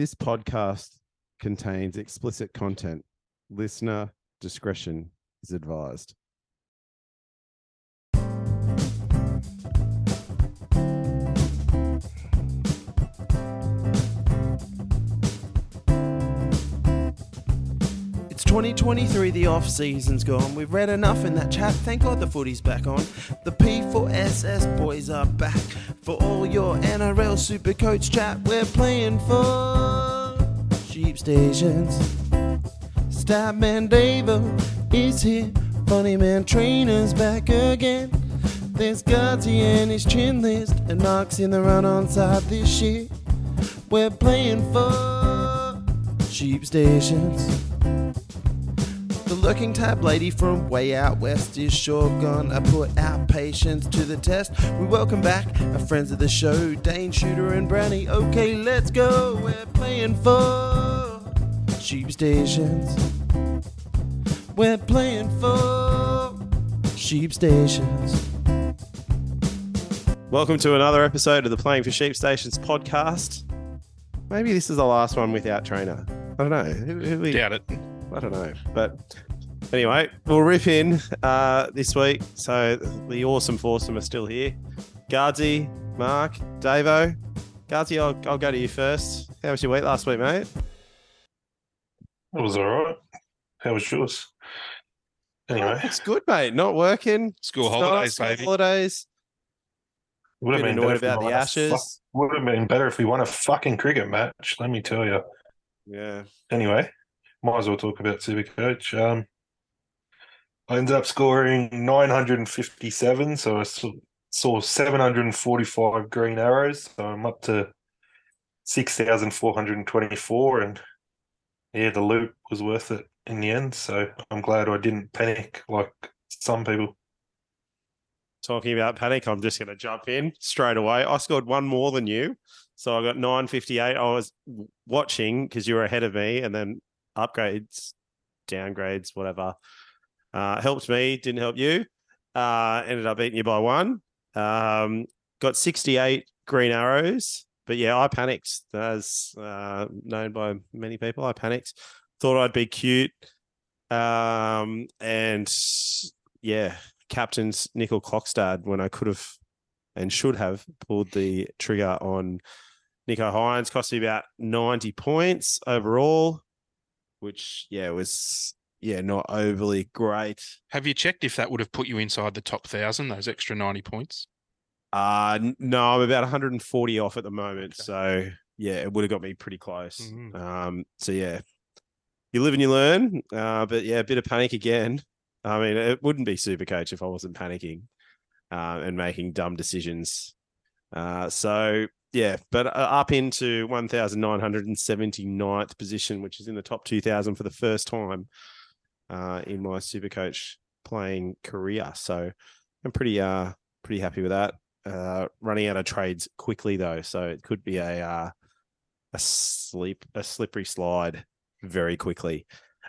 This podcast contains explicit content. Listener discretion is advised. 2023, the off season's gone. We've read enough in that chat. Thank God the footy's back on. The P4SS boys are back for all your NRL super coach chat. We're playing for sheep stations. Statman Davo is here. Funny man trainer's back again. There's Gardsy and his chin list, and Mark's in the run on side this year. We're playing for sheep stations. The lurking tab lady from way out west is sure gonna put our patience to the test. We welcome back our friends of the show, Dane Shooter and Brownie. Okay, let's go. We're playing for sheep stations. We're playing for sheep stations. Welcome to another episode of the Playing for Sheep Stations podcast. Maybe this is the last one without trainer. I don't know. Who- who we- Doubt it. I don't know. But anyway, we'll rip in uh, this week. So the awesome foursome are still here. Gardsy, Mark, Davo. Gardsy, I'll, I'll go to you first. How was your week last week, mate? It was all right. How was yours? Anyway, It's good, mate. Not working. school It's holidays, nice, school baby. Holidays. Would have Bit been annoyed better about the won a fuck- Ashes. Would have been better if we won a fucking cricket match. Let me tell you. Yeah. Anyway, might as well talk about Supercoach. Um, I ended up scoring 957, so I saw, saw 745 green arrows. So I'm up to 6,424, and yeah, the loop was worth it in the end. So I'm glad I didn't panic like some people. Talking about panic, I'm just going to jump in straight away. I scored one more than you. So I got 958. I was watching because you were ahead of me and then upgrades, downgrades, whatever. Uh, helped me, didn't help you. Uh, ended up beating you by one. Um, got 68 green arrows. But yeah, I panicked, as uh, known by many people. I panicked. Thought I'd be cute. Um, and yeah, captain's Nickel Clockstad when I could have and should have pulled the trigger on Nicho Hynes. Cost me about 90 points overall, which, yeah, was, yeah, not overly great. Have you checked if that would have put you inside the top thousand, those extra 90 points? Uh, no, I'm about 140 off at the moment. Okay. So, yeah, it would have got me pretty close. Mhm. Um, so, yeah, you live and you learn. Uh, but yeah, a bit of panic again. I mean, it wouldn't be super coach if I wasn't panicking uh, and making dumb decisions. Uh, so, yeah, but uh, up into 1,979th position, which is in the top 2,000 for the first time uh, in my super coach playing career. So, I'm pretty, uh, pretty happy with that. Uh, running out of trades quickly though, so it could be a uh, a sleep a slippery slide very quickly.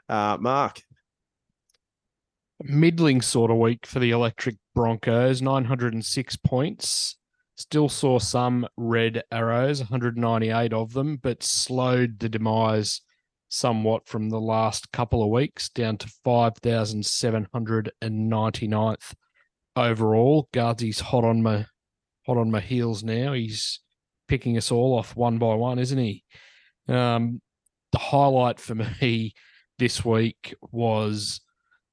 Uh, Mark, middling sort of week for the Electric Broncos, 906 points. Still saw some red arrows, 198 of them, but slowed the demise somewhat from the last couple of weeks down to 5,799th overall. Gardsy's hot on my hot on my heels now. He's picking us all off one by one, isn't he? Um, the highlight for me this week was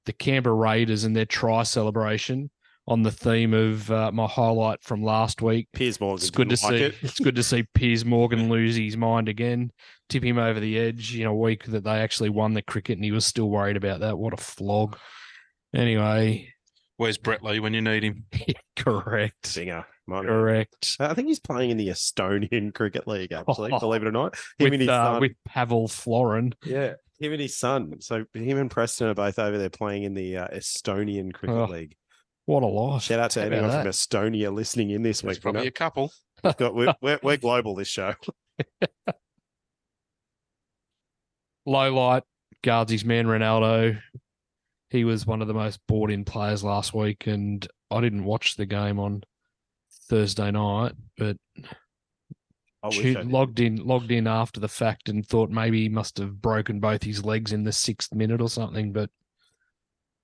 the Canberra Raiders and their try celebration on the theme of uh, my highlight from last week. Piers Morgan. It's good to like see. it. It's good to see Piers Morgan lose his mind again, tip him over the edge in a week that they actually won the cricket, and he was still worried about that. What a flog! Anyway, Where's Brett Lee when you need him? correct, Singer. might correct. I think he's playing in the Estonian Cricket League, actually, believe it or not. Him With and his uh, son. with Pavel Florin. yeah, him and his son. So him and Preston are both over there playing in the uh, Estonian Cricket Oh, League. What a loss. Shout out to How anyone from? Estonia listening in this There's week. you know? probably a couple. We've got- we're, we're, we're global, this show. Low light, Gardsy's man Ronaldo. He was one of the most bought in players last week, and I didn't watch the game on Thursday night, but I wish Shoot, logged in logged in after the fact and thought maybe he must have broken both his legs in the sixth minute or something, but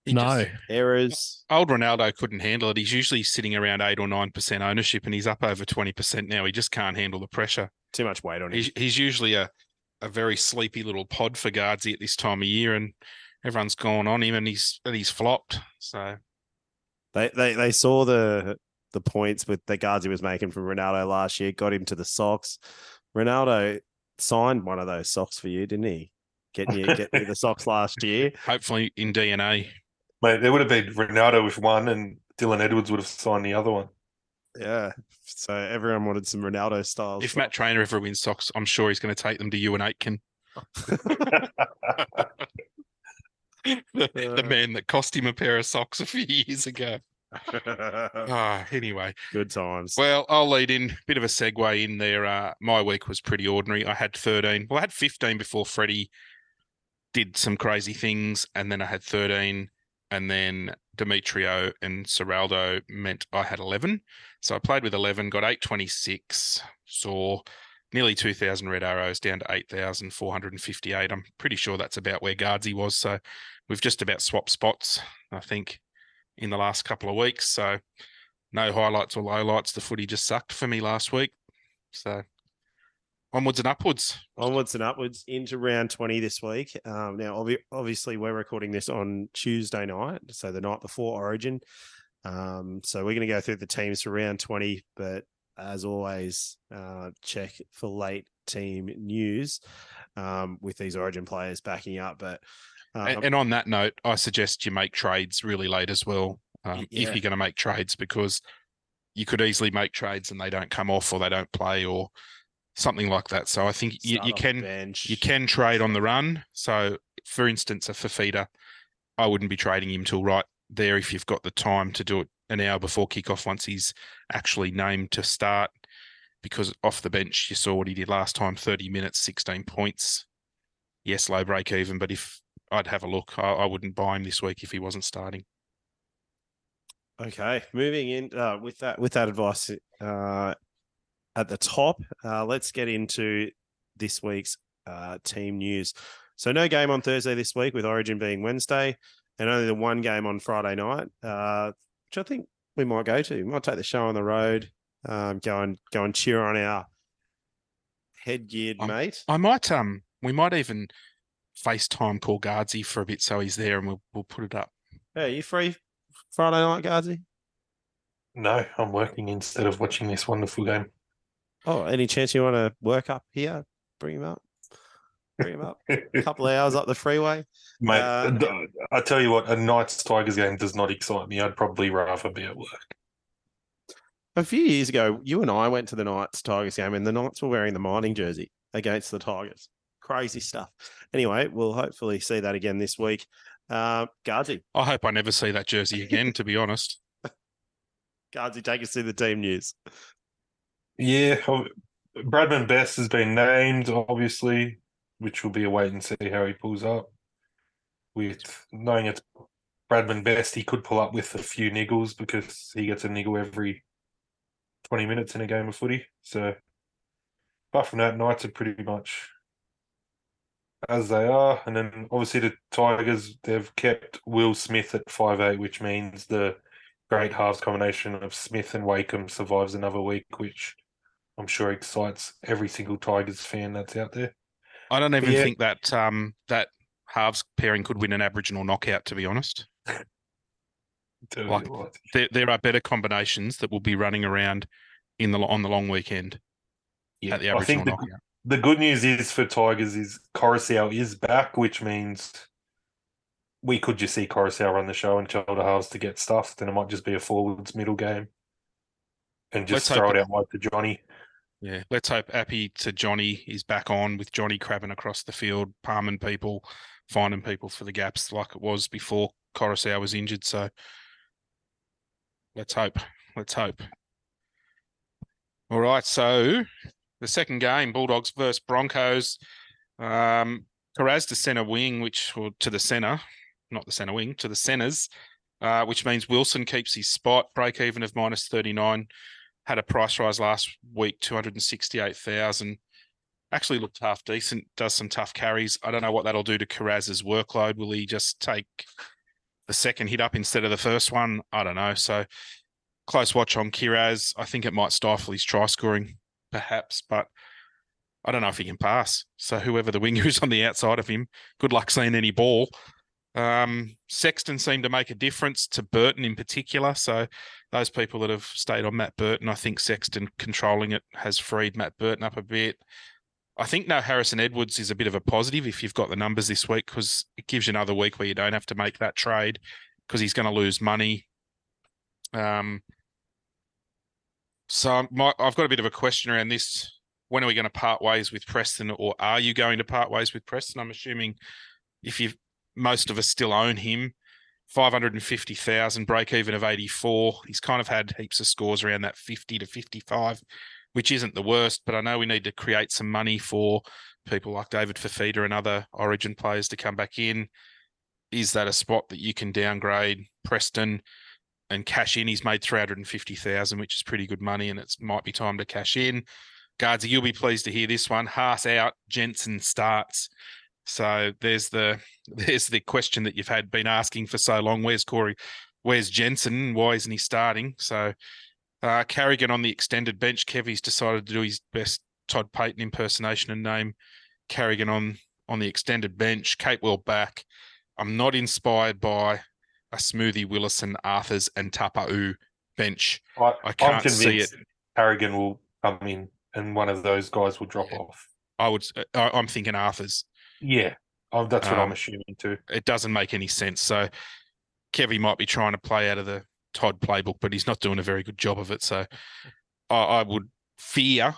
He no. just- errors. old Ronaldo couldn't handle it. He's usually sitting around eight or nine percent ownership, and he's up over twenty percent now. He just can't handle the pressure. Too much weight on him. He's he's usually a a very sleepy little pod for Gardsy at this time of year, and everyone's gone on him, and he's and he's flopped. So They they they saw the the points with the guards he was making from Ronaldo last year, got him to the socks. Ronaldo signed one of those socks for you, didn't he? Getting you getting you the socks last year. hopefully in DNA, Mate, there would have been Ronaldo with one, and Dylan Edwards would have signed the other one. Yeah. So everyone wanted some Ronaldo styles. if Matt Trainer ever wins socks, I'm sure he's going to take them to you and Aitken, the, the Uh. man that cost him a pair of socks a few years ago. Ah, anyway. Good times. Well, I'll lead in a bit of a segue in there. Uh, my week was pretty ordinary. I had 13. Well, I had 15 before Freddie did some crazy things, and then I had 13, and then Demetriou and Seraldo meant I had 11. So I played with 11, got 826, saw nearly 2,000 red arrows down to 8,458. I'm pretty sure that's about where Gardsy was. So we've just about swapped spots, I think, in the last couple of weeks. So no highlights or lowlights. The footy just sucked for me last week. So onwards and upwards. onwards and upwards into round 20 this week. Um, now, obvi- obviously, we're recording this on Tuesday night, so the night before Origin. Um, so we're going to go through the teams for round 20, but as always, uh, check for late team news um, with these Origin players backing up. But um, A- and on that note, I suggest you make trades really late as well. Um, Y- If you're going to make trades, because you could easily make trades and they don't come off or they don't play or something like that. So I think you, you can you can trade on the run. So, for instance, a Fifita, I wouldn't be trading him till right there if you've got the time to do it an hour before kickoff once he's actually named to start. Because off the bench, you saw what he did last time 30 minutes, 16 points. Yes, low break even, but if I'd have a look, I, I wouldn't buy him this week if he wasn't starting. Okay, moving in uh, with that with that advice uh, at the top, uh, let's get into this week's uh, team news. So no game on Thursday this week, with Origin being Wednesday, and only the one game on Friday night, uh, which I think we might go to. We might take the show on the road, um, go and go and cheer on our head geared Um, mate. I might um we might even FaceTime call Gardsy for a bit so he's there and we'll we'll put it up. Hey, you free Friday night, Gardsy? No, I'm working instead of watching this wonderful game. Oh, any chance you want to work up here? Bring him up. Bring him up. A couple of hours up the freeway. Mate, Uh, d- I tell you what, a Knights Tigers game does not excite me. I'd probably rather be at work. A few years ago, you and I went to the Knights Tigers game, and the Knights were wearing the mining jersey against the Tigers. Crazy stuff. Anyway, we'll hopefully see that again this week. Uh, Gardsy, I hope I never see that jersey again, to be honest. Gardsy, take us through the team news. Yeah, Bradman Best has been named, obviously, which will be a wait and see how he pulls up. With knowing it's Bradman Best, he could pull up with a few niggles because he gets a niggle every 20 minutes in a game of footy. So, apart from that, Knights are pretty much as they are. And then obviously the Tigers, they've kept Will Smith at five eight, which means the great halves combination of Smith and Wakeham survives another week, which I'm sure excites every single Tigers fan that's out there. I don't even Yeah. think that um that halves pairing could win an Aboriginal knockout, to be honest. Like- There there are better combinations that will be running around in the on the long weekend Yeah, at the I think the, knockout. the good news is for Tigers is Koroisau is back, which means we could just see Koroisau run the show and the halves to get stuffed, and it might just be a forwards middle game. And just Let's throw it it- out wide to Johnny. Yeah. Let's hope Api to Johnny is back on with Johnny crabbing across the field, palming people, finding people for the gaps like it was before Koroisau was injured. So let's hope. Let's hope. All right. So the second game, Bulldogs versus Broncos. Um, Kiraz to centre wing, which or to the centre, not the centre wing, to the centres, uh, which means Wilson keeps his spot, break even of minus 39. Had a price rise last week, two hundred and sixty-eight thousand. Actually looked half decent. Does some tough carries. I don't know what that'll do to Kiraz's workload. Will he just take the second hit up instead of the first one? I don't know. So close watch on Kiraz. I think it might stifle his try scoring, perhaps, but I don't know if he can pass. So whoever the winger is on the outside of him, good luck seeing any ball. Um, Sexton seemed to make a difference to Burton in particular. So those people that have stayed on Matt Burton, I think Sexton controlling it has freed Matt Burton up a bit. I think no Harrison Edwards is a bit of a positive if you've got the numbers this week because it gives you another week where you don't have to make that trade because he's going to lose money. Um, so my, I've got a bit of a question around this. When are we going to part ways with Preston, or are you going to part ways with Preston? I'm assuming if you most of us still own him, five hundred and fifty thousand break even of eighty four. He's kind of had heaps of scores around that fifty to fifty five, which isn't the worst. But I know we need to create some money for people like David Fifita and other Origin players to come back in. Is that a spot that you can downgrade Preston? and cash in. He's made 350,000, which is pretty good money, and it might be time to cash in. Guardsy, you'll be pleased to hear this one. Haas out, Jensen starts. So there's the there's the question that you've had been asking for so long. Where's Corey? Where's Jensen? Why isn't he starting? So uh, Carrigan on the extended bench. Kevy's decided to do his best Todd Payten impersonation and name Carrigan on on the extended bench. Capewell back. I'm not inspired by a Smoothie, Willison, Arthurs, and Tapau bench. I, I can't am see it. Carrigan will come in and one of those guys will drop off. I would. I- I'm thinking Arthurs. Yeah, oh, that's what Um, I'm assuming too. It doesn't make any sense. So Kevy might be trying to play out of the Todd playbook, but he's not doing a very good job of it. So I, I would fear,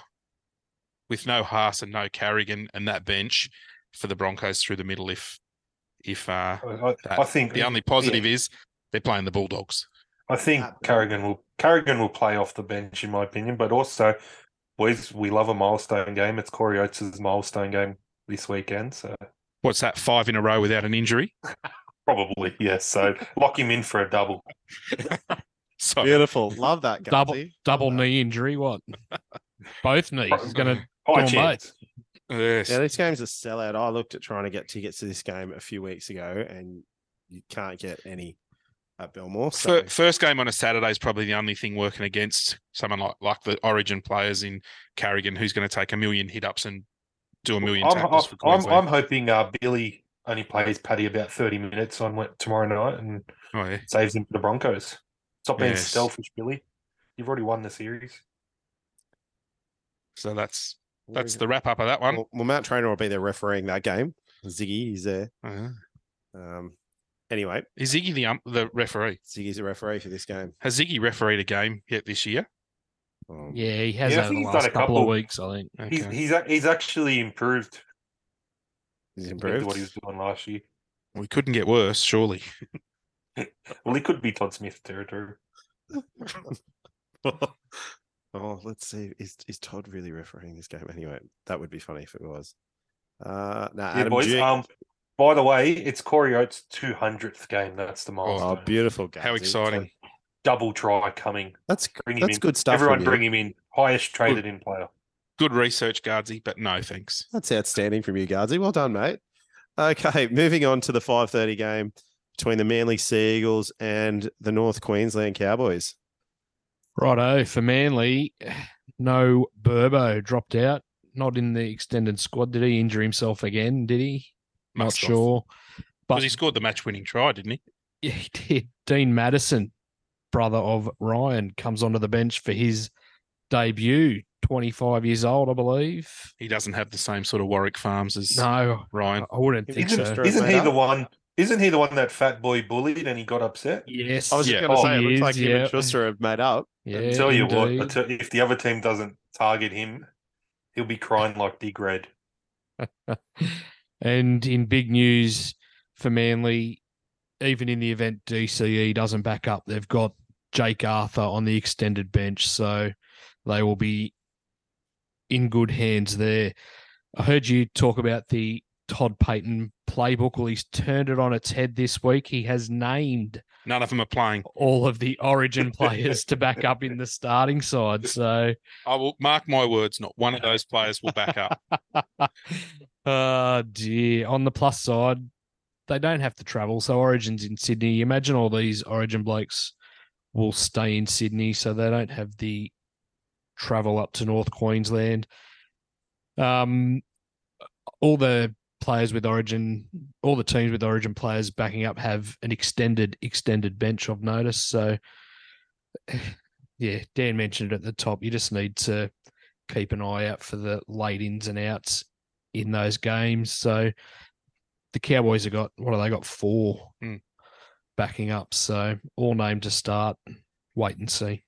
with no Haas and no Carrigan and that bench for the Broncos through the middle, if if uh, I, I- think the only positive is they're playing the Bulldogs. I think Carrigan will Carrigan will play off the bench in my opinion, but also boys, we love a milestone game. It's Corey Oates' milestone game this weekend, so What's that? Five in a row without an injury. probably yes. So lock him in for a double. So Beautiful. Love that. Double- Gutsy. Double Love that. knee injury. What? Both knees. He's going to. High Come yes. Yeah, this game's a sellout. I looked at trying to get tickets to this game a few weeks ago, and you can't get any at Belmore. So First game on a Saturday is probably the only thing working against someone like like the Origin players in Carrigan, who's going to take a million hit ups and do a million I'm, tackles for I'm, I'm, hoping uh, Billy only plays Paddy about 30 minutes on Wed- tomorrow night and oh yeah, saves him for the Broncos. Stop being Yes. selfish, Billy. You've already won the series. so that's that's the wrap up of that one. Well, well, Matt Trainer will be there refereeing that game. Ziggy, is there. Uh, Um, anyway, is Ziggy the um, the referee? Ziggy's a referee for this game. Has Ziggy refereed a game yet this year? Um, Yeah, he has Yeah, I over think the he's done last a couple, of weeks, I think. He's Okay. he's a- he's actually improved he's compared to improved. what he was doing last year. We couldn't get worse, surely. Well, he could be Todd Smith territory. oh, let's see. Is is Todd really refereeing this game? Anyway, that would be funny if it was. Uh, now Yeah, Adam boys. Duke- Um, by the way, it's Corey Oates' 200th game. That's the milestone. oh, beautiful game! How exciting! Double try coming. That's Bring him that's in. good stuff. Everyone bring him in. Highest traded in player. Good research, Gardsy, but no thanks. That's outstanding from you, Gardsy. Well done, mate. Okay, moving on to the 5:30 game between the Manly Seagulls and the North Queensland Cowboys. Righto. For Manly, no Burbo dropped out. Not in the extended squad. Did he injure himself again? Did he? Not Must have. sure. Because But he scored the match winning try, didn't he? Yeah, he did. Dean Matterson, brother of Ryan, comes onto the bench for his debut. 25 years old, I believe. He doesn't have the same sort of Warwick Farms as No, Ryan. I wouldn't Isn't think so. Isn't he the one? Isn't he the one that fat boy bullied and he got upset? Yes. I was Yeah. just going to Oh, say, it looks is, like him yeah. and Schuster have made up. Yeah, I tell you what, tell- if the other team doesn't target him, he'll be crying like Big Red. And in big news for Manly, even in the event DCE doesn't back up, they've got Jake Arthur on the extended bench. So they will be in good hands there. I heard you talk about the Todd Payten playbook. Well, he's turned it on its head this week. He has named None of them are playing. all of the Origin players to back up in the starting side. So, I will mark my words. Not one of those players will back up. oh dear. On the plus side, they don't have to travel. So Origin's in Sydney. Imagine all these Origin blokes will stay in Sydney, so they don't have the travel up to North Queensland. Um, all the players with Origin, all the teams with Origin players backing up have an extended extended bench of notice. So, yeah, Dan mentioned it at the top. You just need to keep an eye out for the late ins and outs in those games. So, the Cowboys have got what have they got? Four Hmm. Backing up. So, all name to start. Wait and see.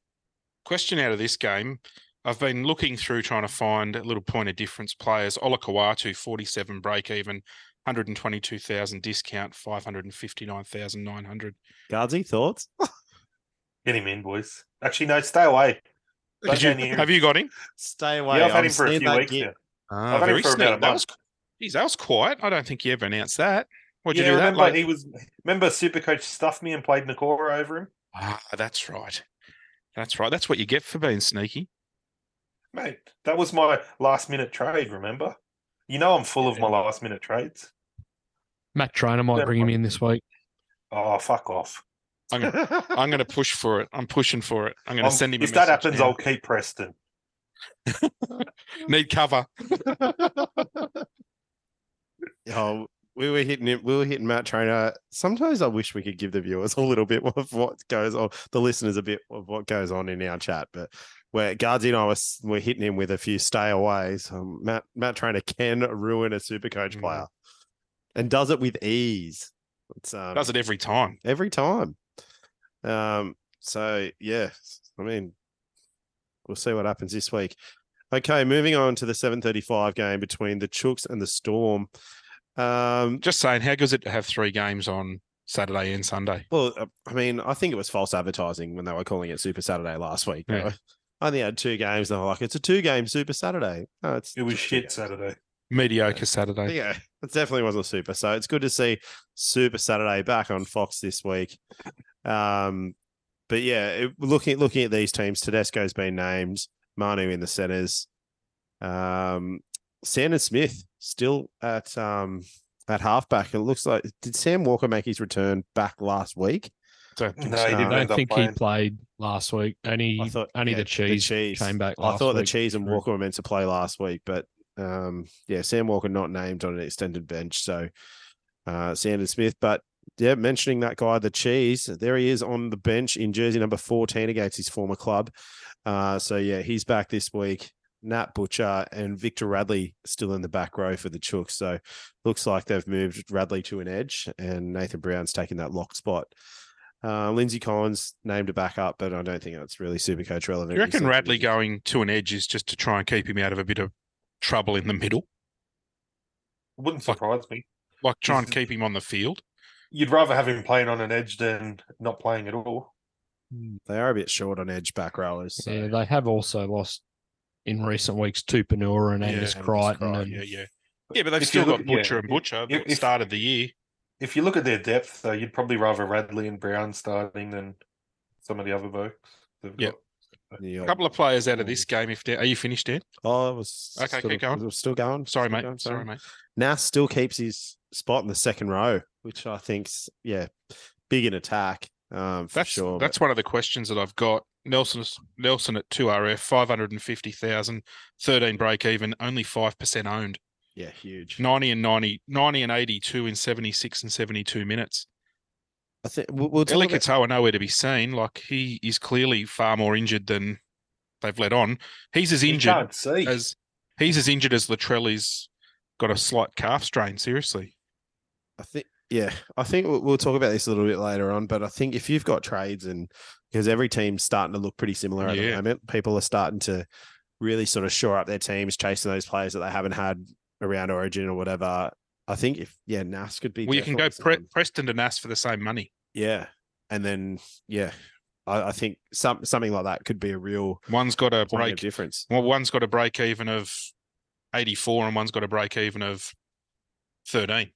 Question out of this game. I've been looking through trying to find a little point of difference players. Olakau'atu, 47 break even, 122,000 discount, 559,900. Gardsy, thoughts? Get him in, boys. Actually, no, stay away. Did you, go near him. have you got him? Stay away. Yeah, I've had I'm him for a few weeks git- now. Ah, I've had him for about sneaky. a That was, month. geez, that was quiet. I don't think you ever announced that. What'd you yeah, do that remember late? he was. Remember, Supercoach stuffed me and played Nikora over him, Ah, that's right. That's right. That's what you get for being sneaky. mate. That was my last minute trade. Remember, you know I'm full of my last minute trades. Matt Trainer might bring him in this week. Oh, fuck off! I'm gonna, I'm going to push for it. I'm pushing for it. I'm going to Um, send him. a if that happens, now. I'll keep Preston. need cover. Oh, we were hitting it. We were hitting Matt Trainer. Sometimes I wish we could give the viewers a little bit of what goes on, the listeners a bit of what goes on in our chat. But where Gardsy and I was, we're hitting him with a few stay aways. Um, Matt Matt Trainer can ruin a super coach Mm. player, and does it with ease. It's um, Does it every time. every time. Um, so yeah, I mean, we'll see what happens this week. Okay, moving on to the 7:35 game between the Chooks and the Storm. Um, Just saying, how good is it to have three games on Saturday and Sunday? well, uh, I mean, I think it was false advertising when they were calling it Super Saturday last week. They Yeah. were- I only had two games, and they were like, "It's a two-game Super Saturday." No, it's It was shit. Saturday. Mediocre Saturday. Yeah, it definitely wasn't super. So it's good to see Super Saturday back on Fox this week. Um, but yeah, it, looking looking at these teams, Tedesco's been named, Manu in the centers, um, Sandon Smith still at um at halfback. It looks like did Sam Walker make his return back last week? Don't think No, so. he I didn't don't end up think he played last week. Only I thought only yeah, the cheese cheese. came back. I Last thought the cheese and Walker were meant to play last week, but um, yeah, Sam Walker not named on an extended bench. So uh, Sandon Smith, but yeah, mentioning that guy, the cheese, there he is on the bench in jersey number 14 against his former club. Uh, so yeah, he's back this week. Nat Butcher and Victor Radley still in the back row for the Chooks. So looks like they've moved Radley to an edge and Nathan Brown's taking that lock spot. Uh, Lindsay Collins named a backup, but I don't think that's really super coach relevant. You reckon Radley going to an edge is just to try and keep him out of a bit of trouble in the middle? Wouldn't surprise me. Like try and keep him on the field? You'd rather have him playing on an edge than not playing at all. They are a bit short on edge back rowers. So. Yeah, they have also lost in recent weeks to Panura and Angus Angus Crichton. Crichton, and Yeah, yeah. Yeah, but they've If you still look- got Butcher yeah, and Butcher if- that if- of the year. If you look at their depth, though, you'd probably rather Radley and Brown starting than some of the other blokes. they've Yep. Yeah. A couple of players out of this game. If they're, you finished, Dan? Oh, it was Okay, still, keep going. it was still going. Sorry, Still mate. going, Sorry, mate. Nas still keeps his spot in the second row, which I think's yeah, big in attack. Um, for That's sure. that's one of the questions that I've got. Nelson Nelson at two RF, five hundred and fifty thousand, 13 break even, only five percent owned. yeah, huge. 90 and 90, 90 and 82 in 76 and 72 minutes. I think we'll, we'll talk Eli about, Katoa nowhere to be seen. Like he is clearly far more injured than they've let on. He's as injured can't see. as he's as injured as Latrelli's got a slight calf strain. Seriously, I think yeah, I think we'll, we'll talk about this a little bit later on. But I think if you've got trades and because every team's starting to look pretty similar at the moment, people are starting to really sort of shore up their teams, chasing those players that they haven't had around Origin or whatever. I think if yeah, Nas could be. well, you can go Pre- Preston to Nas for the same money. Yeah, and then yeah, I, I think some something like that could be a real One's got a break. difference. Well, one's got a break even of eighty four, and one's got a break even of thirteen.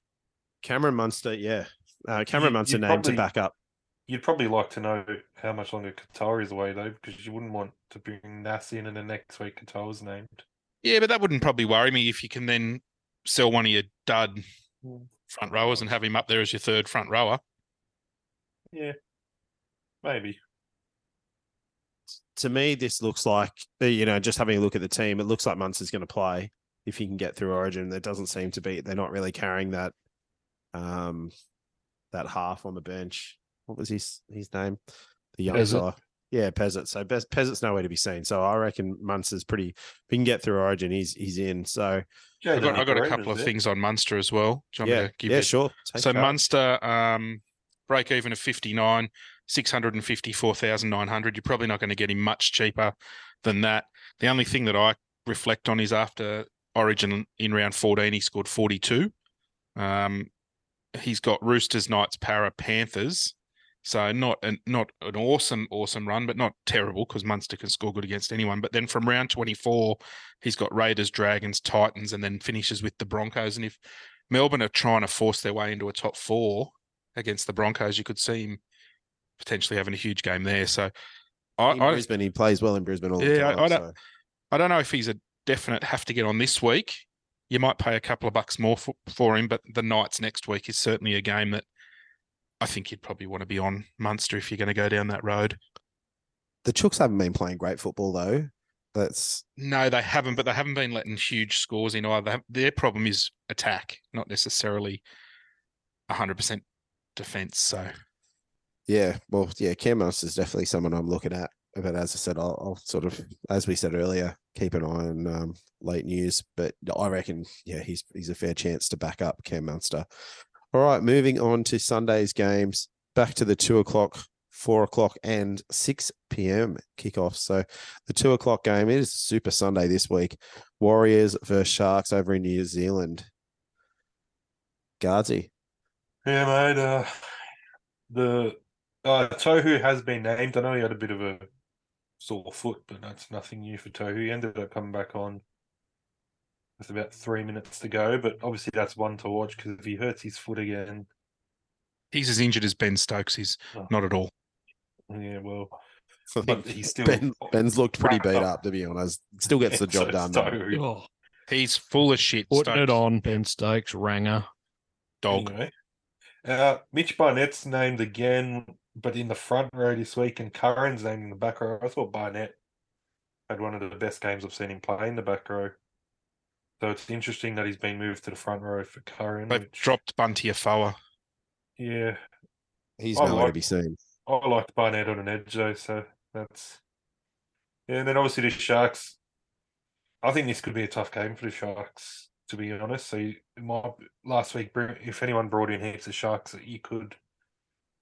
Cameron Munster, yeah. Uh, Cameron You- Munster you'd named to back up. You'd probably like to know how much longer Katoa is away though, because you wouldn't want to bring Nass in and the next week Katoa's named. Yeah, but that wouldn't probably worry me if you can then sell one of your dud Mm. front rowers and have him up there as your third front rower. Yeah, maybe. To me, this looks like uh, you know, just having a look at the team, it looks like Munster's going to play if he can get through Origin. There doesn't seem to be. They're not really carrying that, um, that half on the bench. What was his his name? The young Pezet. guy. Yeah, Pezet. So Bez- Pezet's nowhere to be seen. So I reckon Munster's pretty. If he can get through Origin, he's he's in. So Yeah, I've got, I've got a couple of things on Munster as well. Do you want me yeah, give yeah, you- sure. Take So that. Munster, um, break even of 59, 654,900. You're probably not going to get him much cheaper than that. The only thing that I reflect on is after Origin in round 14, he scored 42. Um, he's got Roosters, Knights, Para, Panthers. So not an not an awesome, awesome run, but not terrible because Munster can score good against anyone. But then from round 24, he's got Raiders, Dragons, Titans, and then finishes with the Broncos. And if Melbourne are trying to force their way into a top four against the Broncos, you could see him potentially having a huge game there. So I, in I, Brisbane, he plays well in Brisbane all the Yeah, I- I don't- so- I don't know if he's a definite have to get on this week. You might pay a couple of bucks more for, for him, but the Knights next week is certainly a game that I think you'd probably want to be on Munster if you're going to go down that road. The Chooks haven't been playing great football though. That's No, they haven't, but they haven't been letting huge scores in either. Their problem is attack, not necessarily 100% defense. So yeah. Well, yeah. Camus is definitely someone I'm looking at. But as I said, I'll, I'll sort of, as we said earlier, keep an eye on um, late news. But I reckon, yeah, he's he's a fair chance to back up Cam Munster. All right, moving on to Sunday's games. Back to the two o'clock, four o'clock, and six p.m. kickoff. So the two o'clock game is Super Sunday this week. Warriors versus Sharks over in New Zealand. Gardsy. Yeah, mate. Uh, the uh, Tohu has been named. I know he had a bit of a sore foot, but that's nothing new for Tohu. He ended up coming back on with about three minutes to go, but obviously that's one to watch because if he hurts his foot again, he's as injured as Ben Stokes He's Oh. Not at all. yeah, well, but he's still Ben, Ben's looked pretty beat wrapped up, to be honest. Still gets the job So done. though. Oh, He's full of shit. putting it on Ben Stokes, Ranger. Dog. Anyway, uh, Mitch Barnett's named again, but in the front row this week, and Curran's named in the back row. I thought Barnett had one of the best games I've seen him play in the back row. So it's interesting that he's been moved to the front row for Curran. They've which- dropped Bunty Afoa. Yeah, He's I nowhere to be seen. I liked Barnett on an edge though, so that's yeah. And then obviously the Sharks. I think this could be a tough game for the Sharks, to be honest. So you, it last week, if anyone brought in heaps of Sharks, you could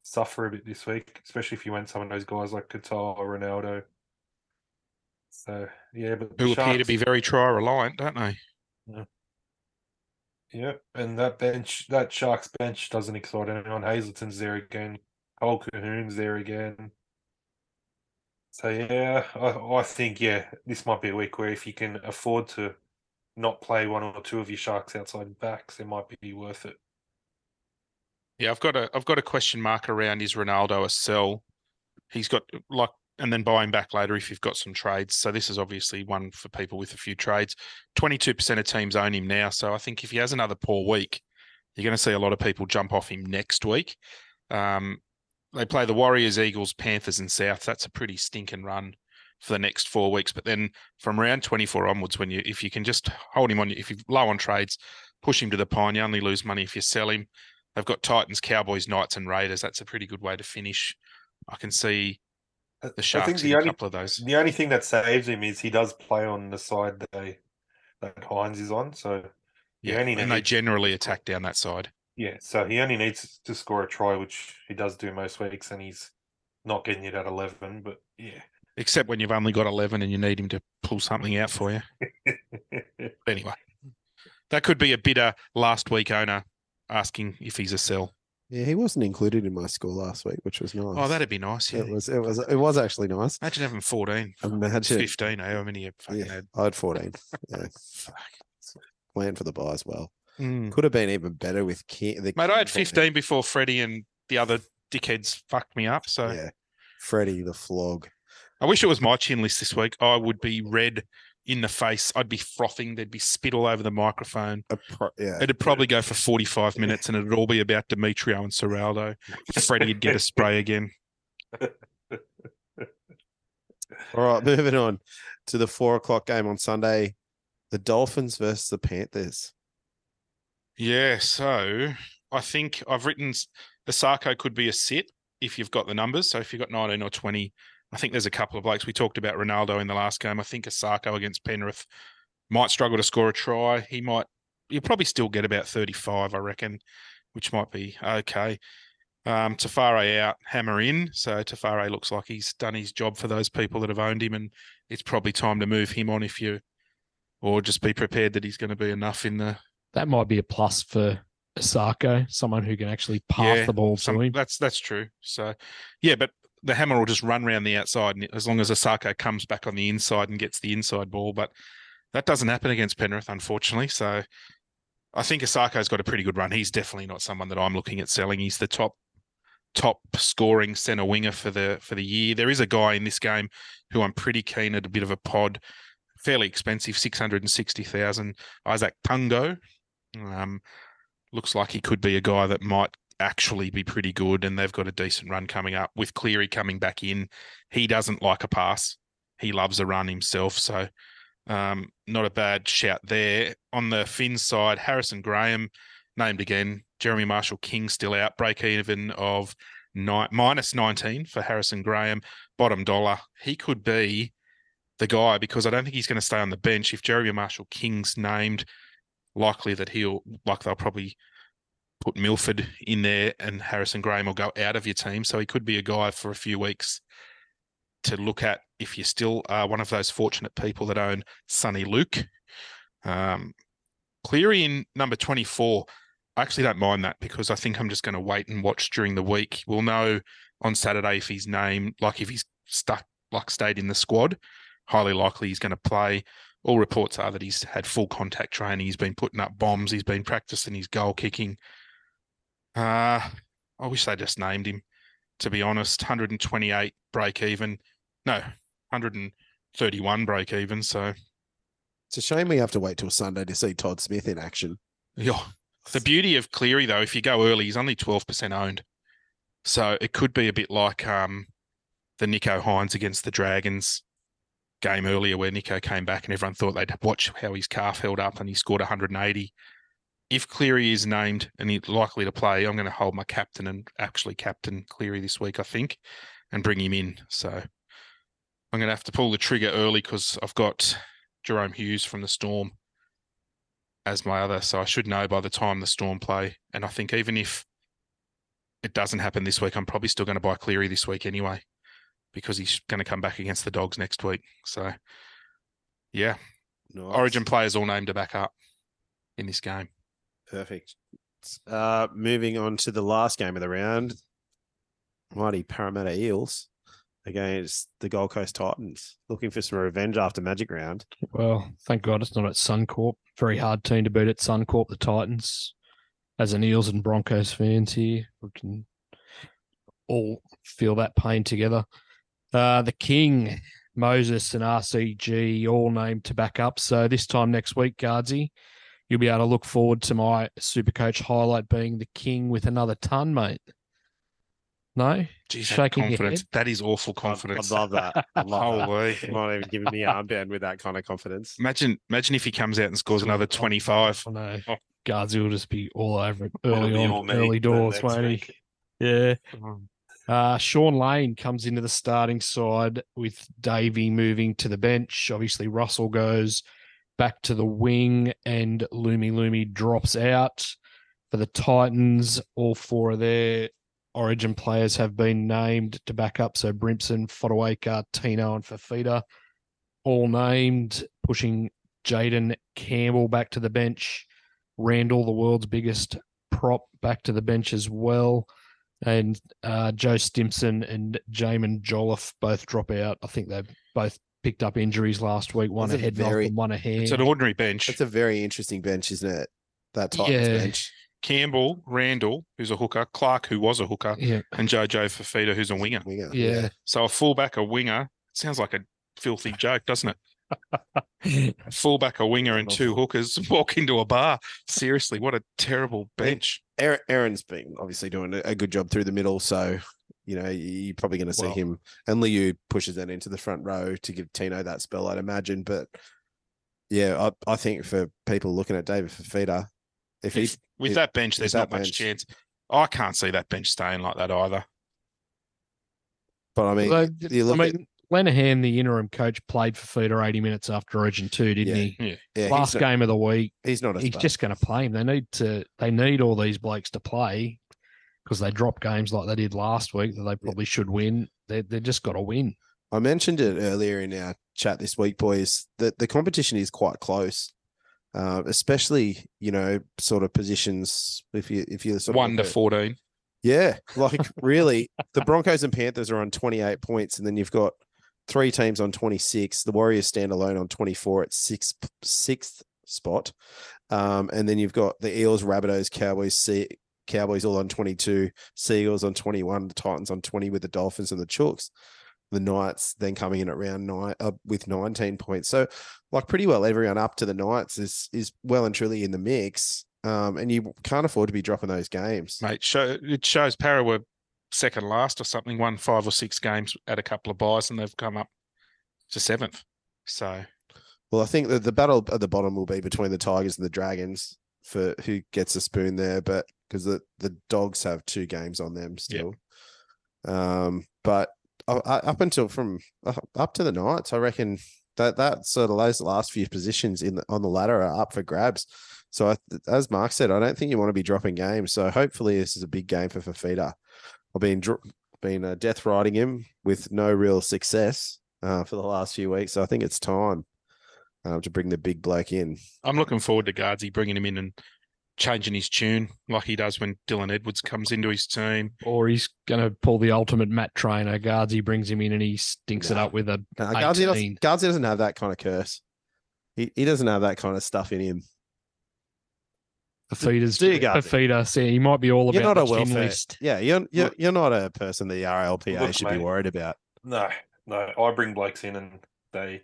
suffer a bit this week, especially if you went some of those guys like Katoa or Ronaldo. So yeah, but the who appear to be very try reliant, don't they? Yeah, and that bench, that Sharks bench doesn't excite anyone. Hazleton's there again. Colquhoun's there again. So yeah, I, I think yeah, this might be a week where if you can afford to not play one or two of your Sharks outside backs, it might be worth it. Yeah, I've got a I've got a question mark around is Ronaldo a sell? He's got like and then buying back later if you've got some trades. So this is obviously one for people with a few trades. Twenty two percent of teams own him now. So I think if he has another poor week, you're going to see a lot of people jump off him next week. Um, they play the Warriors, Eagles, Panthers, and South. That's a pretty stinking run for the next four weeks. But then from round 24 onwards, when you if you can just hold him on, if you're low on trades, push him to the pine. You only lose money if you sell him. They've got Titans, Cowboys, Knights, and Raiders. That's a pretty good way to finish. I can see I- the I Sharks think in the only couple of those. the only thing that saves him is he does play on the side that they that Hynes is on. So Yeah, only and they generally attack down that side. Yeah, so he only needs to score a try, which he does do most weeks, and he's not getting it at eleven. But yeah, Except when you've only got 11 and you need him to pull something out for you. Anyway, that could be a bitter last week owner asking if he's a sell. Yeah, he wasn't included in my score last week, which was nice. Oh, that'd be nice. Yeah. it was it was it was actually nice. Imagine having 14, Imagine 15, eh? How many you fucking Yeah, had? I had 14. Yeah. Plan for the buy as well. Mm. Could have been even better with King. The Mate, I had 15 before Freddie and the other dickheads fucked me up. So Yeah, Freddie the flog. I wish it was my chin list this week. I would be red in the face. I'd be frothing. There'd be spit all over the microphone. Pro- yeah, It'd probably go for 45 minutes and it'd all be about Demetriou and Serraldo. Freddie'd get a spray again. All right, moving on to the four o'clock game on Sunday. The Dolphins versus the Panthers. Yeah, so I think I've written s- Isaako could be a sit if you've got the numbers. So if you've got 19 or 20, I think there's a couple of blokes. We talked about Ronaldo in the last game. I think Isaako against Penrith might struggle to score a try. He might, he'll probably still get about 35, I reckon, which might be okay. Um, Tafare out, hammer in. So Tafare looks like he's done his job for those people that have owned him, and it's probably time to move him on if you, or just be prepared that he's going to be enough in the That might be a plus for Isaako, someone who can actually pass Yeah, the ball to Some, him. that's that's true. So, yeah, but the hammer will just run around the outside, and as long as Isaako comes back on the inside and gets the inside ball, but that doesn't happen against Penrith, unfortunately. So, I think Isaako's got a pretty good run. He's definitely not someone that I'm looking at selling. He's the top top scoring center winger for the for the year. There is a guy in this game who I'm pretty keen at a bit of a pod, fairly expensive, six hundred and sixty thousand. Isaac Tungo. Um, looks like he could be a guy that might actually be pretty good, and they've got a decent run coming up with Cleary coming back in. He doesn't like a pass; he loves a run himself. So, um, not a bad shout there. On the Finn side, Harrison Graham named again. Jeremy Marshall King still out. Break even of nine, minus nineteen for Harrison Graham. Bottom dollar. He could be the guy because I don't think he's going to stay on the bench if Jeremy Marshall King's named likely that he'll like they'll probably put Milford in there and Harrison Graham will go out of your team. So he could be a guy for a few weeks to look at if you still are one of those fortunate people that own Sonny Luke. Um, Cleary in number 24. I actually don't mind that because I think I'm just going to wait and watch during the week. We'll know on Saturday if he's named, like if he's stuck, like stayed in the squad. Highly likely he's going to play all reports are that he's had full contact training. He's been putting up bombs. He's been practicing his goal kicking. Uh, I wish they just named him, to be honest. 128 break even. No, 131 break even. So, It's a shame we have to wait till Sunday to see Todd Smith in action. yeah. The beauty of Cleary, though, if you go early, he's only 12% owned. So it could be a bit like um, the Nicho Hynes against the Dragons game earlier where Nicho came back and everyone thought they'd watch how his calf held up and he scored 180. If Cleary is named and he's likely to play, I'm going to hold my captain and actually captain Cleary this week, I think, and bring him in. So I'm going to have to pull the trigger early because I've got Jahrome Hughes from the Storm as my other. So I should know by the time the Storm play. And I think even if it doesn't happen this week, I'm probably still going to buy Cleary this week anyway because he's going to come back against the Dogs next week. So, yeah, Nice. Origin players all named to back up in this game. Perfect. Uh, moving on to the last game of the round. Mighty Parramatta Eels against the Gold Coast Titans. Looking for some revenge after Magic Round. Well, thank God it's not at Suncorp. Very hard team to beat at Suncorp, the Titans. As an Eels and Broncos fans here, we can all feel that pain together. Uh, the King, Moses, and RCG all named to back up. So this time next week, Gardsy, you'll be able to look forward to my super coach highlight being the King with another ton, mate. No? Jeez, that Shaking your confidence. head. That is awful confidence. I love that. I love that. Holy. You're not even giving me armband with that kind of confidence. Imagine, imagine if he comes out and scores another 25. I know. Oh. Gardsy will just be all over it early on, early doors, next won't he? Yeah. Uh, Shaun Lane comes into the starting side with Davey moving to the bench. Obviously, Russell goes back to the wing and Loomy Loomy drops out. For the Titans, all four of their origin players have been named to back up. So Brimson, Fotuaika, Tino, and Fifita all named, pushing Jayden Campbell back to the bench. Randall, the world's biggest prop, back to the bench as well and uh, Joe Stimson and Jaimin Jolliffe both drop out. I think they've both picked up injuries last week. One That's a a head knock very- and one a hand. It's an ordinary bench. It's a very interesting bench, isn't it? that Titans Yeah. bench. Campbell, Randall, who's a hooker, Clark, who was a hooker, Yeah, and Jojo Fifita, who's a winger. Winger. yeah. So a fullback, a winger, sounds like a filthy joke, doesn't it? Fullback, a winger, and two hookers walk into a bar. Seriously, what a terrible bench. Aaron, Aaron's been obviously doing a- a good job through the middle, so you know you're probably going to see Well- him. And Liu pushes that into the front row to give Tino that spell, I'd imagine. But yeah, I, I think for people looking at David Fifita, if he with it- that bench, there's that not much chance. I can't see that bench staying like that either. but I mean, Although, you I look at- mean, Lenihan, the interim coach, played Fifita 80 minutes after Origin 2, didn't Yeah. he? yeah, Last he's not, game of the week, he's not a he's stud. just going to play him. They need to. They need all these blokes to play because they drop games like they did last week that they probably should win. They they just got to win. I mentioned it earlier in our chat this week, boys, that the competition is quite close. Uh, especially, you know, sort of positions if you if you sort of One look to fourteen. Yeah, like really, the Broncos and Panthers are on 28 points, and then you've got three teams on 26. The Warriors stand alone on 24 at sixth sixth spot, um, and then you've got the Eels, Rabbitohs, Cowboys, sea, Cowboys all on 22, Sea Eagles on 21, the Titans on 20 with the Dolphins and the Chooks. The Knights then coming in at round nine uh, with 19 points. So, like pretty well everyone up to the Knights is is well and truly in the mix. Um, and you can't afford to be dropping those games. Mate, show it shows Para were second last or something, won five or six games at a couple of buys, and they've come up to seventh. So Well, I think that the battle at the bottom will be between the Tigers and the Dragons for who gets a spoon there, but because the, the Dogs have two games on them still. Um, but uh, uh, up until from uh, up to the Knights, I reckon that that sort of those last few positions in the, on the ladder are up for grabs. So I, as Mark said, I don't think you want to be dropping games. So hopefully this is a big game for Fifita. I've been been uh, death riding him with no real success uh, for the last few weeks. So I think it's time um, to bring the big bloke in. I'm looking forward to Gardsy bringing him in and changing his tune like he does when Dylan Edwards comes into his team. Or he's going to pull the ultimate Matt trainer. Guards, he brings him in and he stinks it up with a. Uh, Gardsy, doesn't, Gardsy doesn't have that kind of curse. He, he doesn't have that kind of stuff in him. A feeder's do you, a feeder. See, he might be all about You're not a the chin welfare. list. Yeah, you're you're, you're not a person the RLPA Look, should be worried about. No, no. I bring blokes in and they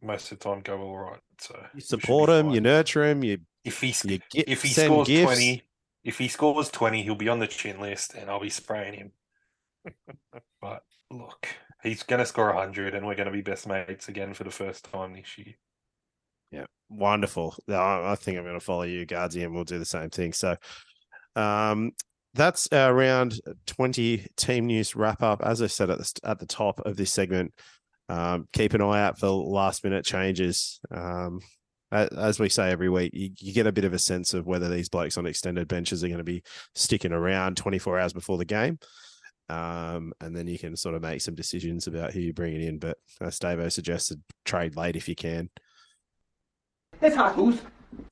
most of the time go all right. So You support be him, you nurture him, you If he gi- if he scores gifts. twenty, if he scores twenty, he'll be on the chin list, and I'll be spraying him. but look, he's going to score hundred, and we're going to be best mates again for the first time this year. Yeah, wonderful. I think I'm going to follow you, Gardsy, and we'll do the same thing. So, um, that's our round 20 team news wrap up. As I said at the at the top of this segment, um, keep an eye out for last minute changes. Um, as we say every week, you, you get a bit of a sense of whether these blokes on extended benches are going to be sticking around 24 hours before the game. Um, and then you can sort of make some decisions about who you're bringing in. But as Davo suggested, trade late if you can. It's Haskell's.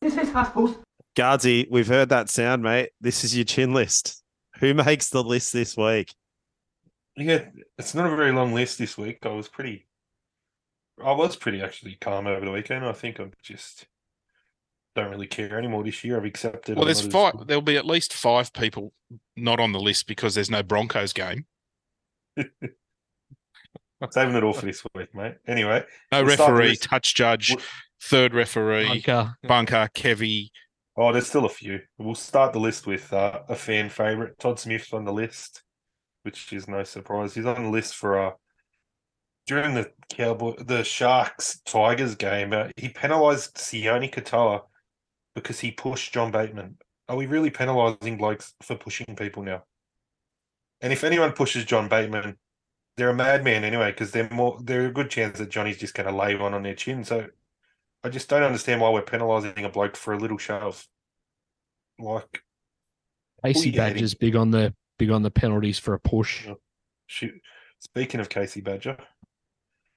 This is Haskell's. Gardsy, we've heard that sound, mate. This is your chin list. Who makes the list this week? Yeah, it's not a very long list this week. I was pretty, I was pretty actually calm over the weekend. I think I'm just don't really care anymore this year. I've accepted. Well, I'm there's not as five. There'll be at least five people not on the list because there's no Broncos game, Saving it all for this week, mate. Anyway, no We'll start the referee, list. touch judge, third referee, Bunker. bunker, Kevy. oh, there's still a few. We'll start the list with uh, a fan favorite. Todd Smith's on the list, which is no surprise. He's on the list for uh, during the Cowboy, the Sharks Tigers game. Uh, he penalised Sione Katoa because he pushed John Bateman. Are we really penalising blokes for pushing people now? And if anyone pushes John Bateman, they're a madman anyway because they're more. They're a good chance that Johnny's just going to lay one on their chin. So I just don't understand why we're penalising a bloke for a little shove. Like, Kasey? Badger's big on the big on the penalties for a push. Shoot. Speaking of Kasey Badger,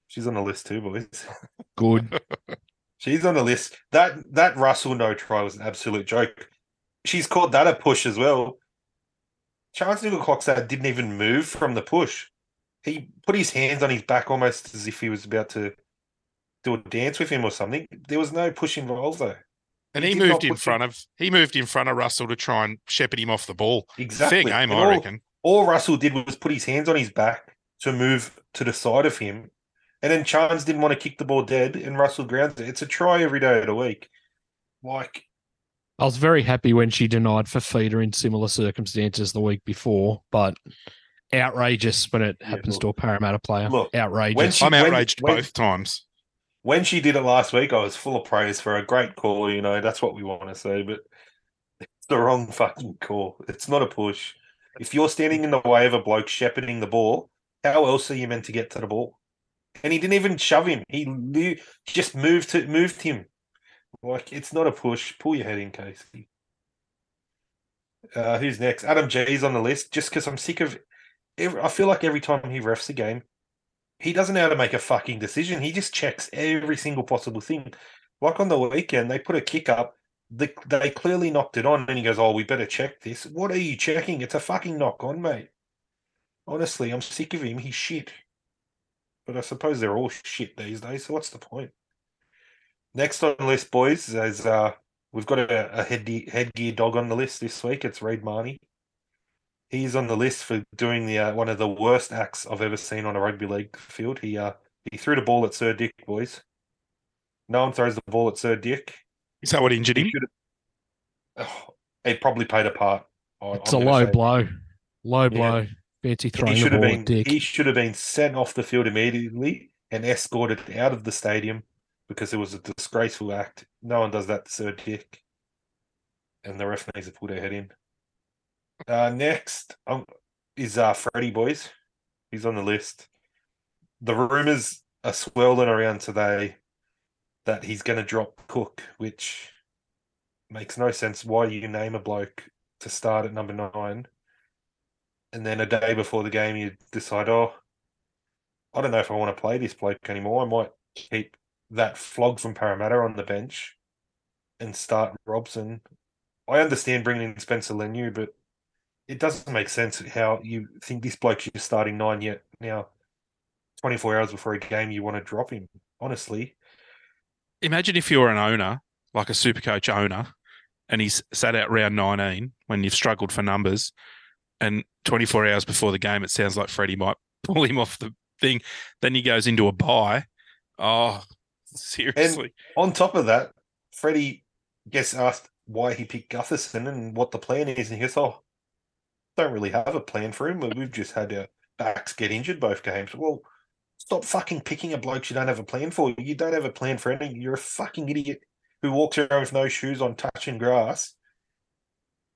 she's on the list too, boys. Good. She's on the list. That that Russell no try was an absolute joke. She's called that a push as well. Chance Nickel didn't even move from the push. He put his hands on his back almost as if he was about to do a dance with him or something. There was no push involved though. And He he, moved in front of he moved in front of Russell to try and shepherd him off the ball. Exactly. Fair game, I reckon. all Russell did was put his hands on his back to move to the side of him. And then Chance didn't want to kick the ball dead, and Russell grounds it. It's a try every day of the week. Like, I was very happy when she denied Fifita in similar circumstances the week before, but outrageous when it Yeah, happens look- to a Parramatta player. look, outrageous. when she- I'm outraged when- both times. when she did it last week, I was full of praise for a great call. You know, that's what we want to say, but it's the wrong fucking call. It's not a push. If you're standing in the way of a bloke shepherding the ball, how else are you meant to get to the ball? And he didn't even shove him. He just moved to moved him. Like it's not a push. Pull your head in, Kasey. Uh, who's next? Adam Gee's on the list. Just because I'm sick of. Every, I feel like every time he refs a game, he doesn't know how to make a fucking decision. He just checks every single possible thing. Like on the weekend, they put a kick up. They, they clearly knocked it on, and he goes, "Oh, we better check this." What are you checking? It's a fucking knock on, mate. Honestly, I'm sick of him. He's shit. But I suppose they're all shit these days. So what's the point? Next on the list, boys, is uh, we've got a, a head headgear dog on the list this week. It's Reed Mahoney. He's on the list for doing the uh, one of the worst acts I've ever seen on a rugby league field. He uh, he threw the ball at Sir Dick, boys. No one throws the ball at Sir Dick. Is that what injured He him? should have. Oh, it probably played a part. I- it's I'm a gonna low blow. Low Yeah. Fancy throwing He the should have ball been. at Dick. He should have been sent off the field immediately and escorted out of the stadium because it was a disgraceful act. No one does that to Sir Dick, and the ref needs to pull their head in. Uh, next um, is uh, Freddie boys. He's on the list. The rumors are swirling around today that he's going to drop Cook, which makes no sense. Why you name a bloke to start at number nine, and then a day before the game you decide, oh, I don't know if I want to play this bloke anymore. I might keep that flog from Parramatta on the bench and start Robson. I understand bringing in Spencer Leniu, but it doesn't make sense how you think this bloke you're starting nine yet now. 24 hours before a game, you want to drop him. Honestly, Imagine if you were an owner, like a super coach owner, and he's sat out round 19 when you've struggled for numbers, and 24 hours before the game, it sounds like Freddie might pull him off the thing. Then he goes into a buy. Oh, seriously. on top of that, Freddie gets asked why he picked Gutherson and what the plan is, and he goes, "Oh, don't really have a plan for him. We've just had our backs get injured both games." Well, stop fucking picking a bloke you don't have a plan for. You don't have a plan for anything. You're a fucking idiot who walks around with no shoes on, touching grass.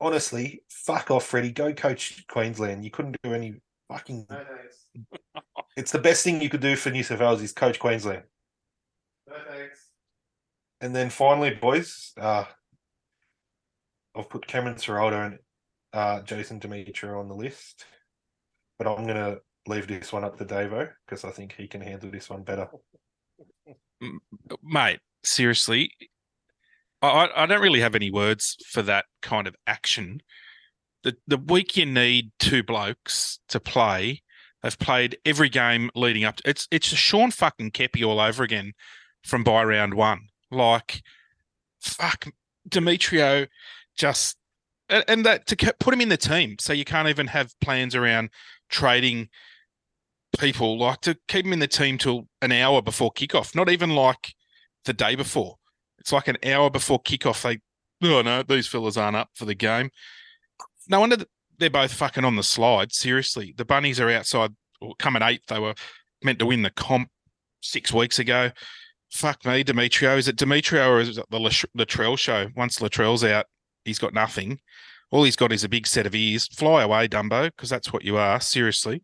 Honestly, fuck off, Freddie. Go coach Queensland. You couldn't do any fucking. It's the best thing you could do for New South Wales is coach Queensland. And then finally, boys, uh, I've put Cameron Ciraldo and uh, Jason Demetriou on the list, but I'm going to leave this one up to Davo because I think he can handle this one better. mate, seriously, I, I I don't really have any words for that kind of action. The the week you need two blokes to play, they've played every game leading up to it's it's Sean fucking Kepi all over again from by round one. Like fuck Demetriou just and that to put him in the team so you can't even have plans around trading people like to keep him in the team till an hour before kickoff, not even like the day before. It's like an hour before kickoff. They, oh no, these fellas aren't up for the game. No wonder they're both fucking on the slide. Seriously, the bunnies are outside. Or come at eighth. They were meant to win the comp six weeks ago. Fuck me, Demetriou. Is it Demetriou or is it the Lat- Latrell show? Once Latrell's out, he's got nothing. All he's got is a big set of ears. Fly away, Dumbo, because that's what you are. Seriously.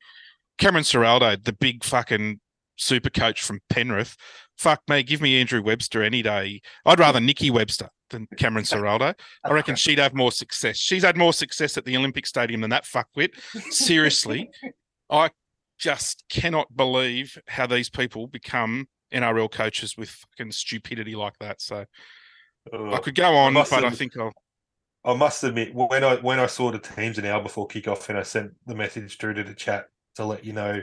Cameron Ciraldo, the big fucking super coach from Penrith. Fuck me, give me Andrew Webster any day. I'd rather Nikki Webster than Cameron Ciraldo. I reckon she'd have more success. She's had more success at the Olympic Stadium than that fuckwit. Seriously, I just cannot believe how these people become NRL coaches with fucking stupidity like that. So I Uh, could go on, must but I think I'll. I must admit, when I when I saw the teams an hour before kickoff and I sent the message through to the chat to let you know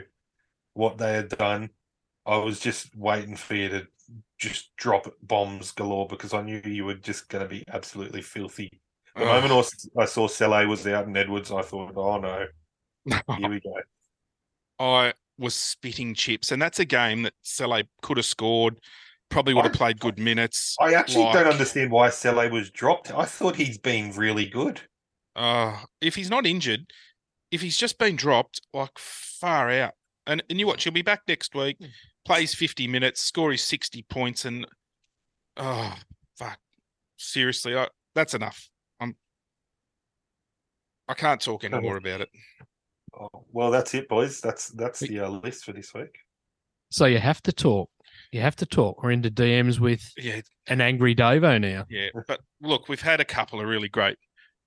what they had done, I was just waiting for you to just drop bombs galore because I knew you were just going to be absolutely filthy. The Ugh. moment I saw Sele was out in Edwards, I thought, oh no, here we go. I was spitting chips, and that's a game that Sele could have scored. Probably would have played good minutes. I actually don't understand why Sele was dropped. I thought he's been really good. Uh, if he's not injured, if he's just been dropped, like far out. And and you watch, he'll be back next week, plays 50 minutes, score his 60 points, and oh fuck. Seriously, I, that's enough. I'm I can't talk anymore about it. Oh, well, that's it, boys. That's that's the uh, list for this week. So you have to talk. You have to talk. We're into DMs with Yeah, an angry Davo now. Yeah, but look, we've had a couple of really great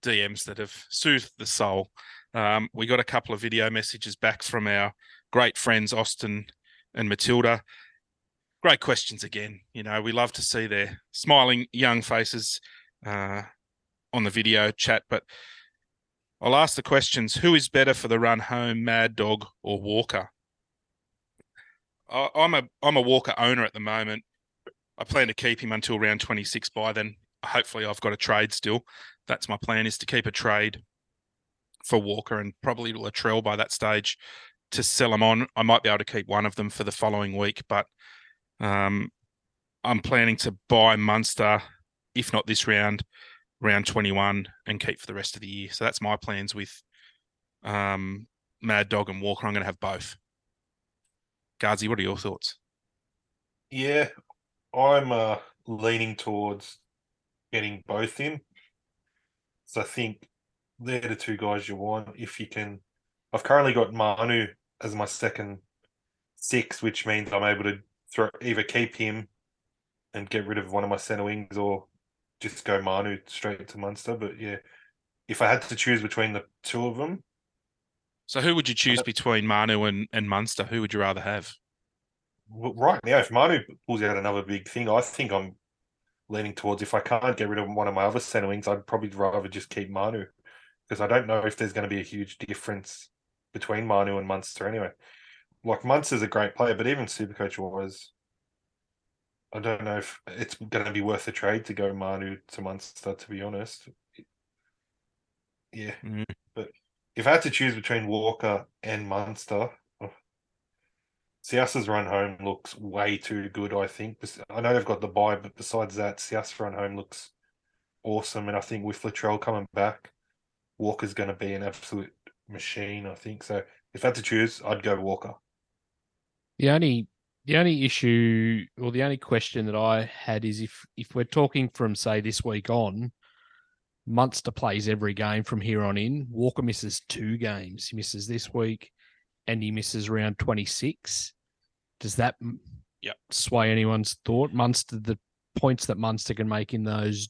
DMs that have soothed the soul. Um, we got a couple of video messages back from our great friends Austin and Matilda. Great questions again. You know, we love to see their smiling young faces uh, on the video chat. But I'll ask the questions: Who is better for the run home, Mad Dog or Walker? I, I'm a I'm a Walker owner at the moment. I plan to keep him until round 26. By then, hopefully, I've got a trade still. That's my plan: is to keep a trade for Walker and probably Latrell by that stage to sell them on. I might be able to keep one of them for the following week, but um, I'm planning to buy Munster, if not this round, round 21, and keep for the rest of the year. So that's my plans with um, Mad Dog and Walker. I'm going to have both. Gardsy, what are your thoughts? Yeah, I'm uh, leaning towards getting both in. So I think they're the two guys you want. If you can, I've currently got Manu as my second six, which means I'm able to throw either keep him and get rid of one of my center wings, or just go Manu straight to Munster. But yeah, if I had to choose between the two of them, So who would you choose Uh, between Manu and, and Munster? Who would you rather have? Well, right now, if Manu pulls out another big thing, I think I'm leaning towards if I can't get rid of one of my other center wings, I'd probably rather just keep Manu because I don't know if there's going to be a huge difference between Manu and Munster anyway. Like Munster's a great player, but even Supercoach wise, I don't know if it's going to be worth the trade to go Manu to Munster. To be honest, yeah. Mm. But if I had to choose between Walker and Munster, oh, Siasa's run home looks way too good, I think. I know they've got the buy, but besides that, Siasa's run home looks awesome. And I think with Latrell coming back, Walker's going to be an absolute machine, I think. So if I had to choose, I'd go Walker. The only the only issue or the only question that I had is if if we're talking from say this week on, Munster plays every game from here on in. Walker misses two games. He misses this week, and he misses round twenty six. Does that Yep. sway anyone's thought? Munster, the points that Munster can make in those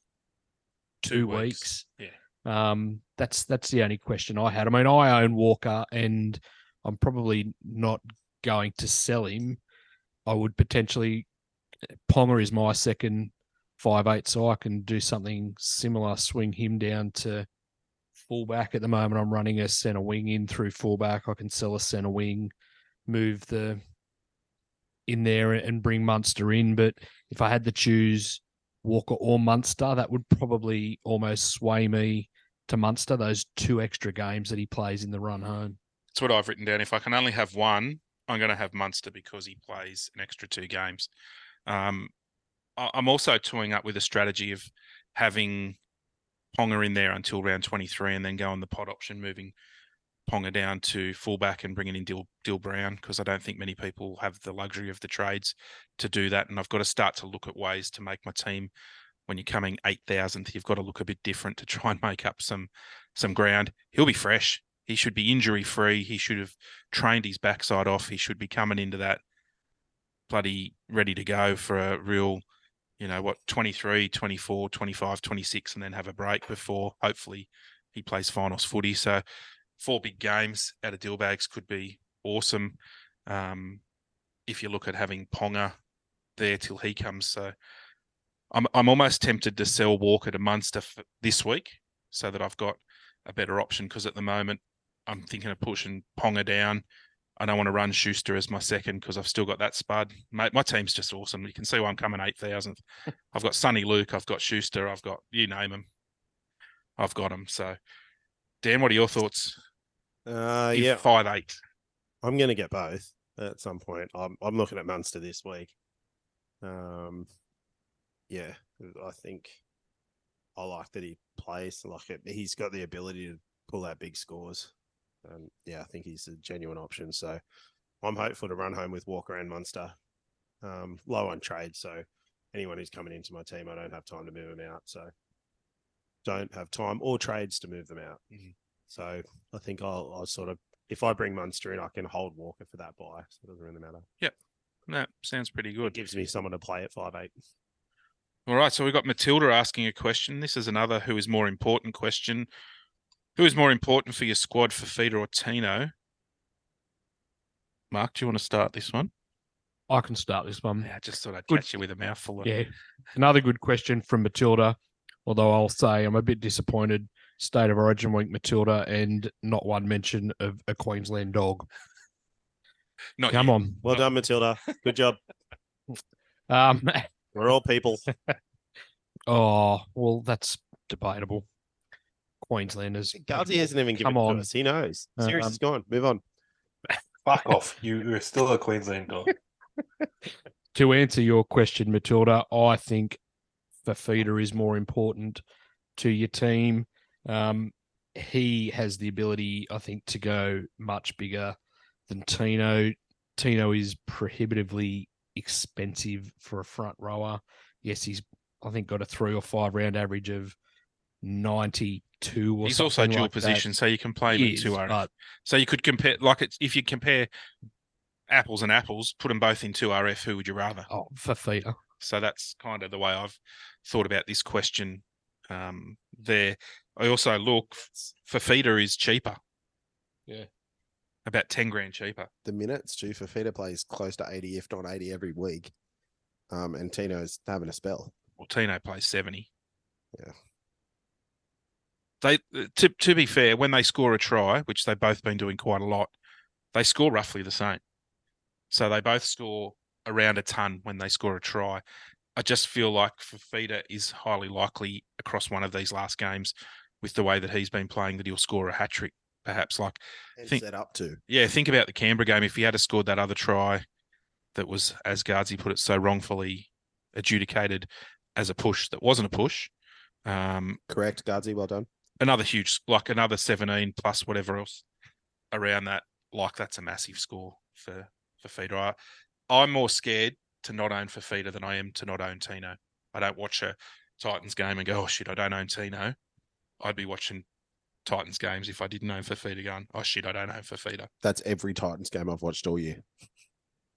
two, Two weeks. weeks. Um, that's that's the only question I had. I mean, I own Walker, and I'm probably not going to sell him. I would potentially Ponga is my second five eight, so I can do something similar. Swing him down to fullback. At the moment, I'm running a center wing in through fullback. I can sell a center wing, move the in there and bring Munster in. But if I had to choose Walker or Munster, that would probably almost sway me to Munster. Those two extra games that he plays in the run home. That's what I've written down. If I can only have one, I'm going to have Munster because he plays an extra two games. Um, I'm also toying up with a strategy of having Ponga in there until round 23 and then go on the pod option, moving Ponga down to fullback and bringing in Dill, Dill Brown because I don't think many people have the luxury of the trades to do that. And I've got to start to look at ways to make my team. When you're coming 8,000th, you've got to look a bit different to try and make up some some ground. He'll be fresh. He should be injury free. He should have trained his backside off. He should be coming into that bloody ready to go for a real, you know, what, 23, 24, 25, 26, and then have a break before hopefully he plays finals footy. So four big games out of deal bags could be awesome. Um, if you look at having Ponga there till he comes. So I'm I'm almost tempted to sell Walker to Munster this week so that I've got a better option because at the moment I'm thinking of pushing Ponga down, I don't want to run Schuster as my second because I've still got that spud. Mate, my team's just awesome. You can see why I'm coming eight thousandth. I've got Sonny Luke, I've got Schuster, I've got you name them. I've got them. So, Dan, what are your thoughts? Uh, yeah, five eight. I'm going to get both at some point. I'm I'm looking at Munster this week. Um, yeah, I think I like that he plays. Like it, he's got the ability to pull out big scores. Um, yeah, I think he's a genuine option. So I'm hopeful to run home with Walker and Munster. Um, low on trade, so anyone who's coming into my team, I don't have time to move them out. So don't have time or trades to move them out. Mhm. So I think I'll, I'll sort of if I bring Munster in, I can hold Walker for that buy. So it doesn't really matter. Yep. No, sounds pretty It good. gives me someone to play at five eight. All right, so we've got Matilda asking a question. This is another who is more important question. Who is more important for your squad Fifita or Tino? Mark, do you want to start this one? I can start this one. Yeah, I just thought I'd Good. catch you with a mouthful. Of... Yeah. Another good question from Matilda. Although I'll say I'm a bit disappointed. State of Origin week, Matilda, and not one mention of a Queensland dog. Not Come you. on. Well done, Matilda. Good job. Um, We're all people. oh, well, that's debatable. Queenslanders. Gardsy hasn't even given Come it to on. us. He knows. Sirius Um, is gone. Move on. Fuck off. You, you're still a Queensland dog. To answer your question, Matilda, I think Fifita is more important to your team. Um, he has the ability, I think, to go much bigger than Tino. Tino is prohibitively expensive for a front rower. Yes, he's I think got a three or five round average of ninety two. Or He's also something dual like that. position, so you can play him in two RF. but So you could compare, like it's if you compare apples and apples, put them both in two RF. Who would you rather? oh, Fifita. So that's kind of the way I've thought about this question. Um, there, I also look Fifita is cheaper. Yeah. About ten grand cheaper. the minutes too Fifita plays close to 80, if not 80 every week. Um, and Tino's having a spell. Well, Tino plays seventy. Yeah. They to to be fair, when they score a try, which they've both been doing quite a lot, they score roughly the same. So they both score around a ton when they score a try. I just feel like Fifita is highly likely across one of these last games with the way that he's been playing that he'll score a hat trick, perhaps. Like Think- set up to. yeah, think about the Canberra game. If he had scored that other try that was, as Gardsy put it, so wrongfully adjudicated as a push that wasn't a push, um, Correct, Gardsy. Well done. another huge, like another 17 plus whatever else around that, like that's a massive score for, for Feeder. I, I'm more scared to not own Fifita than I am to not own Tino. I don't watch a Titans game and go, oh shit, I don't own Tino. I'd be watching Titans games if I didn't own Fifita going, oh shit, I don't own Fifita. That's every Titans game I've watched all year.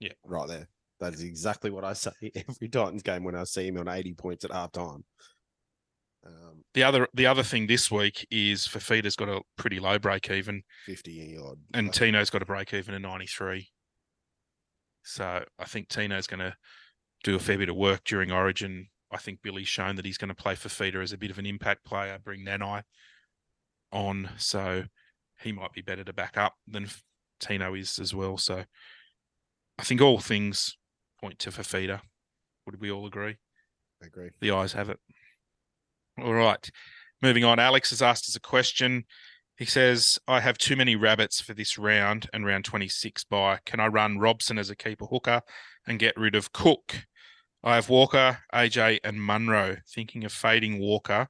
Yeah. Right there. That is exactly what I say every Titans game when I see him on 80 points at half time. Um, The other the other thing this week is Fifita's got a pretty low break even, 50 odd. and Uh, Tino's got a break even of 93. So I think Tino's going to do a fair bit of work during Origin. I think Billy's shown that he's going to play Fifita as a bit of an impact player, bring Nanai on. So he might be better to back up than Tino is as well. So I think all things point to Fifita. Would we all agree? I agree. The eyes have it. All right. Moving on. Alex has asked us a question. He says, I have too many rabbits for this round and round 26 by. Can I run Robson as a keeper hooker and get rid of Cook? I have Walker, AJ, and Munro. Thinking of fading Walker,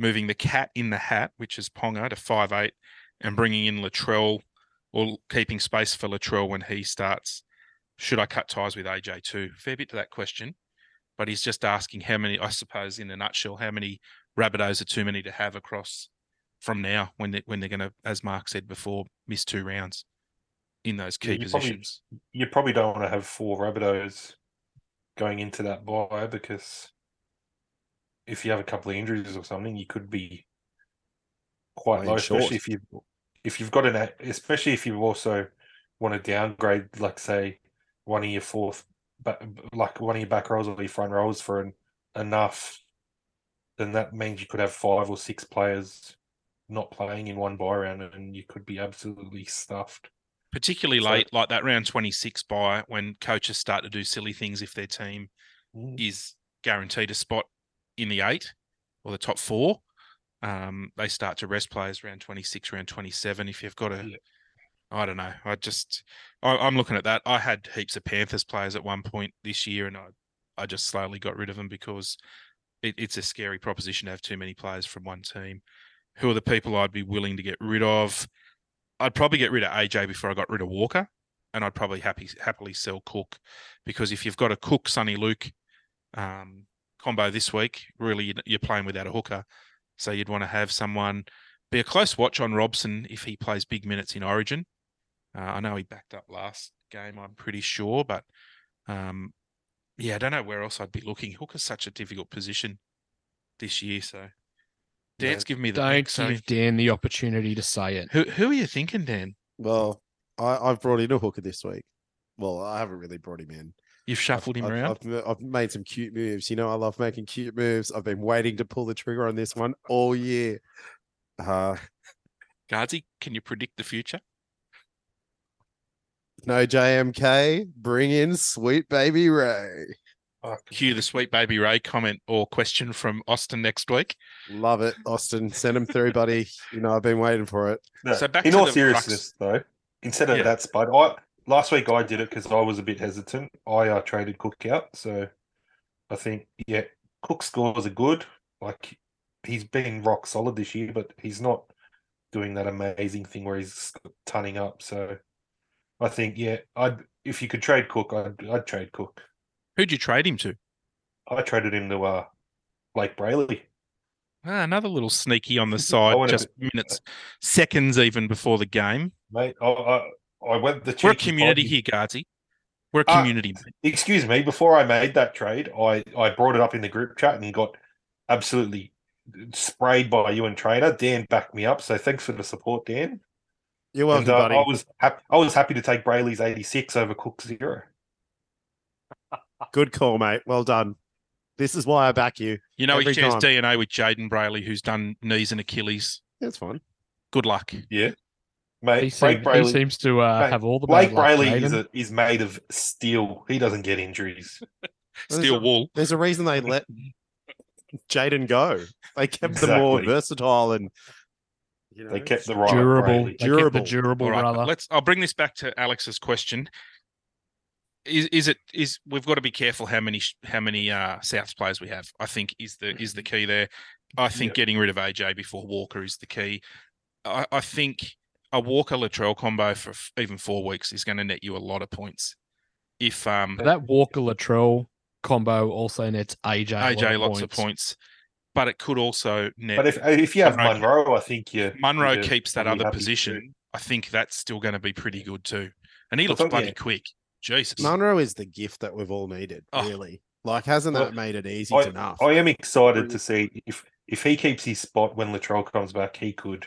moving the cat in the hat, which is Ponga, to five eight, and bringing in Latrell or keeping space for Latrell when he starts. Should I cut ties with AJ too? Fair bit to that question but he's just asking how many, I suppose, in a nutshell, how many Rabbitohs are too many to have across from now when they when they're going to, as Mark said before, miss two rounds in those key you probably- positions. You probably don't want to have four Rabbitohs going into that buy because if you have a couple of injuries or something, you could be quite low, short. especially if you if you've got an especially if you also want to downgrade, like say one of your fourth, ba- like one of your back rows or your front rows for an, enough, then that means you could have five or six players not playing in one buy round, and you could be absolutely stuffed. particularly So- late, like that round 26 by when coaches start to do silly things if their team Mm. is guaranteed a spot in the eight or the top four. Um, they start to rest players around 26, around 27. If you've got a, Yeah. I don't know. I just, I, I'm looking at that. I had heaps of Panthers players at one point this year, and I, I just slowly got rid of them because it, it's a scary proposition to have too many players from one team. Who are the people I'd be willing to get rid of? I'd probably get rid of AJ before I got rid of Walker, and I'd probably happy happily sell Cook because if you've got a Cook, Sonny Luke um, combo this week, really you- you're playing without a hooker, so you'd want to have someone be a close watch on Robson if he plays big minutes in Origin. Uh, I know he backed up last game, I'm pretty sure, but um, yeah, I don't know where else I'd be looking. Hooker's such a difficult position this year, so Yeah, Dan's giving me the Don't pick, so give Dan the opportunity to say it. who who are you thinking, Dan? Well, I, I've brought in a hooker this week. Well, I haven't really brought him in. You've shuffled him I've, around. I've, I've made some cute moves. You know, I love making cute moves. I've been waiting to pull the trigger on this one all year. Uh, Gardsy, can you predict the future? no JMK. Bring in sweet baby Ray. Fuck. Cue the sweet baby Ray comment or question from Austin next week. Love it, Austin. Send him through, buddy. You know, I've been waiting for it. No, So back in to all the seriousness, though, instead of Yeah. that spud, I last week I did it because I was a bit hesitant. I uh, traded Cook out, so I think yeah, Cook scores are good. Like he's been rock solid this year, but he's not doing that amazing thing where he's tunning up. So I think yeah, I'd if you could trade Cook, I'd I'd trade Cook. Who'd you trade him to? I traded him to uh, Blake Brailey. Ah, another little sneaky on the side, just minutes, seconds even before the game. Mate, I I, I went the We're a community pod- here, Gardsy. We're a Ah, community. mate. excuse me, before I made that trade, I, I brought it up in the group chat and got absolutely sprayed by you and trainer. Dan backed me up, so thanks for the support, Dan. You're welcome, and, uh, buddy. I was hap- I was happy to take Brailey's eighty six over Cook zero. Good call, mate. Well done. This is why I back you. You know, he shares time. DNA with Jayden Brailey, who's done knees and Achilles. That's fine. Good luck. Yeah, mate. He, Blake seem- he Brailey, seems to uh, Mate, have all the Blake bad Brailey is a, is made of steel. He doesn't get injuries. There's Steel a- wool. There's a reason they let Jaden go. They kept them more versatile and you know, They kept the right durable. Brailey. They kept the Durable. durable, All right, brother. let's. I'll bring this back to Alex's question. Is is it is we've got to be careful how many how many uh Souths players we have. I think is the is the key there. I think Yeah. getting rid of AJ before Walker is the key. I, I think a Walker Latrell combo for f- even four weeks is going to net you a lot of points. If um that Walker Latrell combo also nets AJ. a lot AJ of lots of points, but it could also net But if if you have Monroe- Monroe, I think you Monroe you're keeps that other happy position. I think that's still going to be pretty good too. And he looks thought, bloody yeah. quick. Jesus. Monroe is the gift that we've all needed, Oh. really. Like, hasn't Well, that made it easy I, enough? I am excited Really- to see if if he keeps his spot when Latrell comes back, he could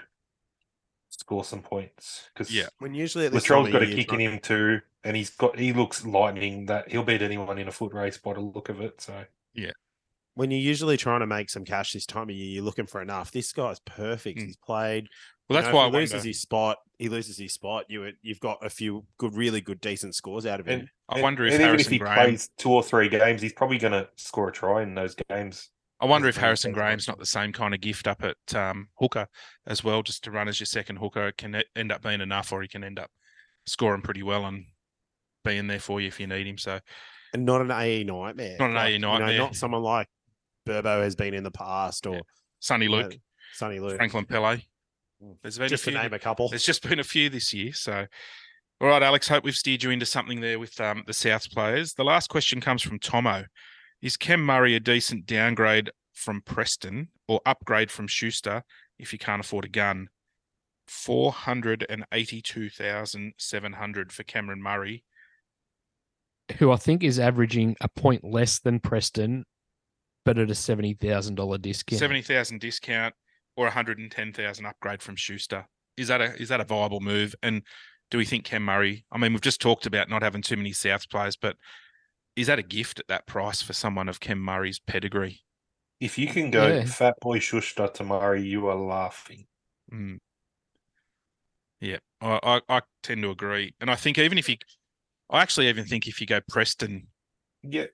score some points because Yeah. when usually at this time got a kick in him too, and he's got he looks lightning that he'll beat anyone in a foot race by the look of it. So yeah, when you're usually trying to make some cash this time of year, you're looking for enough. This guy's perfect. Mm. He's played. well, You that's know, why I if he loses wonder. his spot. He loses his spot. You you've got a few good, really good, decent scores out of him. and, I and- wonder if and even if he Graham. plays two or three games, he's probably going to score a try in those games. I wonder if Harrison Graham's not the same kind of gift up at um, hooker as well, just to run as your second hooker. It can end up being enough, or he can end up scoring pretty well and being there for you if you need him. So and not an AE nightmare. Not an AE you know, nightmare. not someone like Burbo has been in the past or Sonny you know, Luke, Sonny Luke. Franklin Pele. Mm. There's been Just a to few. name a couple. There's just been a few this year. So, all right, Alex. Hope we've steered you into something there with um, the Souths players. The last question comes from Tomo. Is Cam Murray a decent downgrade from Preston or upgrade from Schuster if you can't afford a gun? Four hundred and eighty-two thousand seven hundred for Cameron Murray. who I think is averaging a point less than Preston, but at a seventy thousand dollar discount. Seventy thousand discount or one hundred and ten thousand upgrade from Schuster. Is that a is that a viable move? And do we think Cam Murray? I mean, we've just talked about not having too many Souths players, but is that a gift at that price for someone of Cam Murray's pedigree? If you can go Yeah. Fat Boy Schuster to Murray, you are laughing. Mm. Yeah, I, I, I tend to agree, and I think even if you, I actually even think if you go Preston Yeah,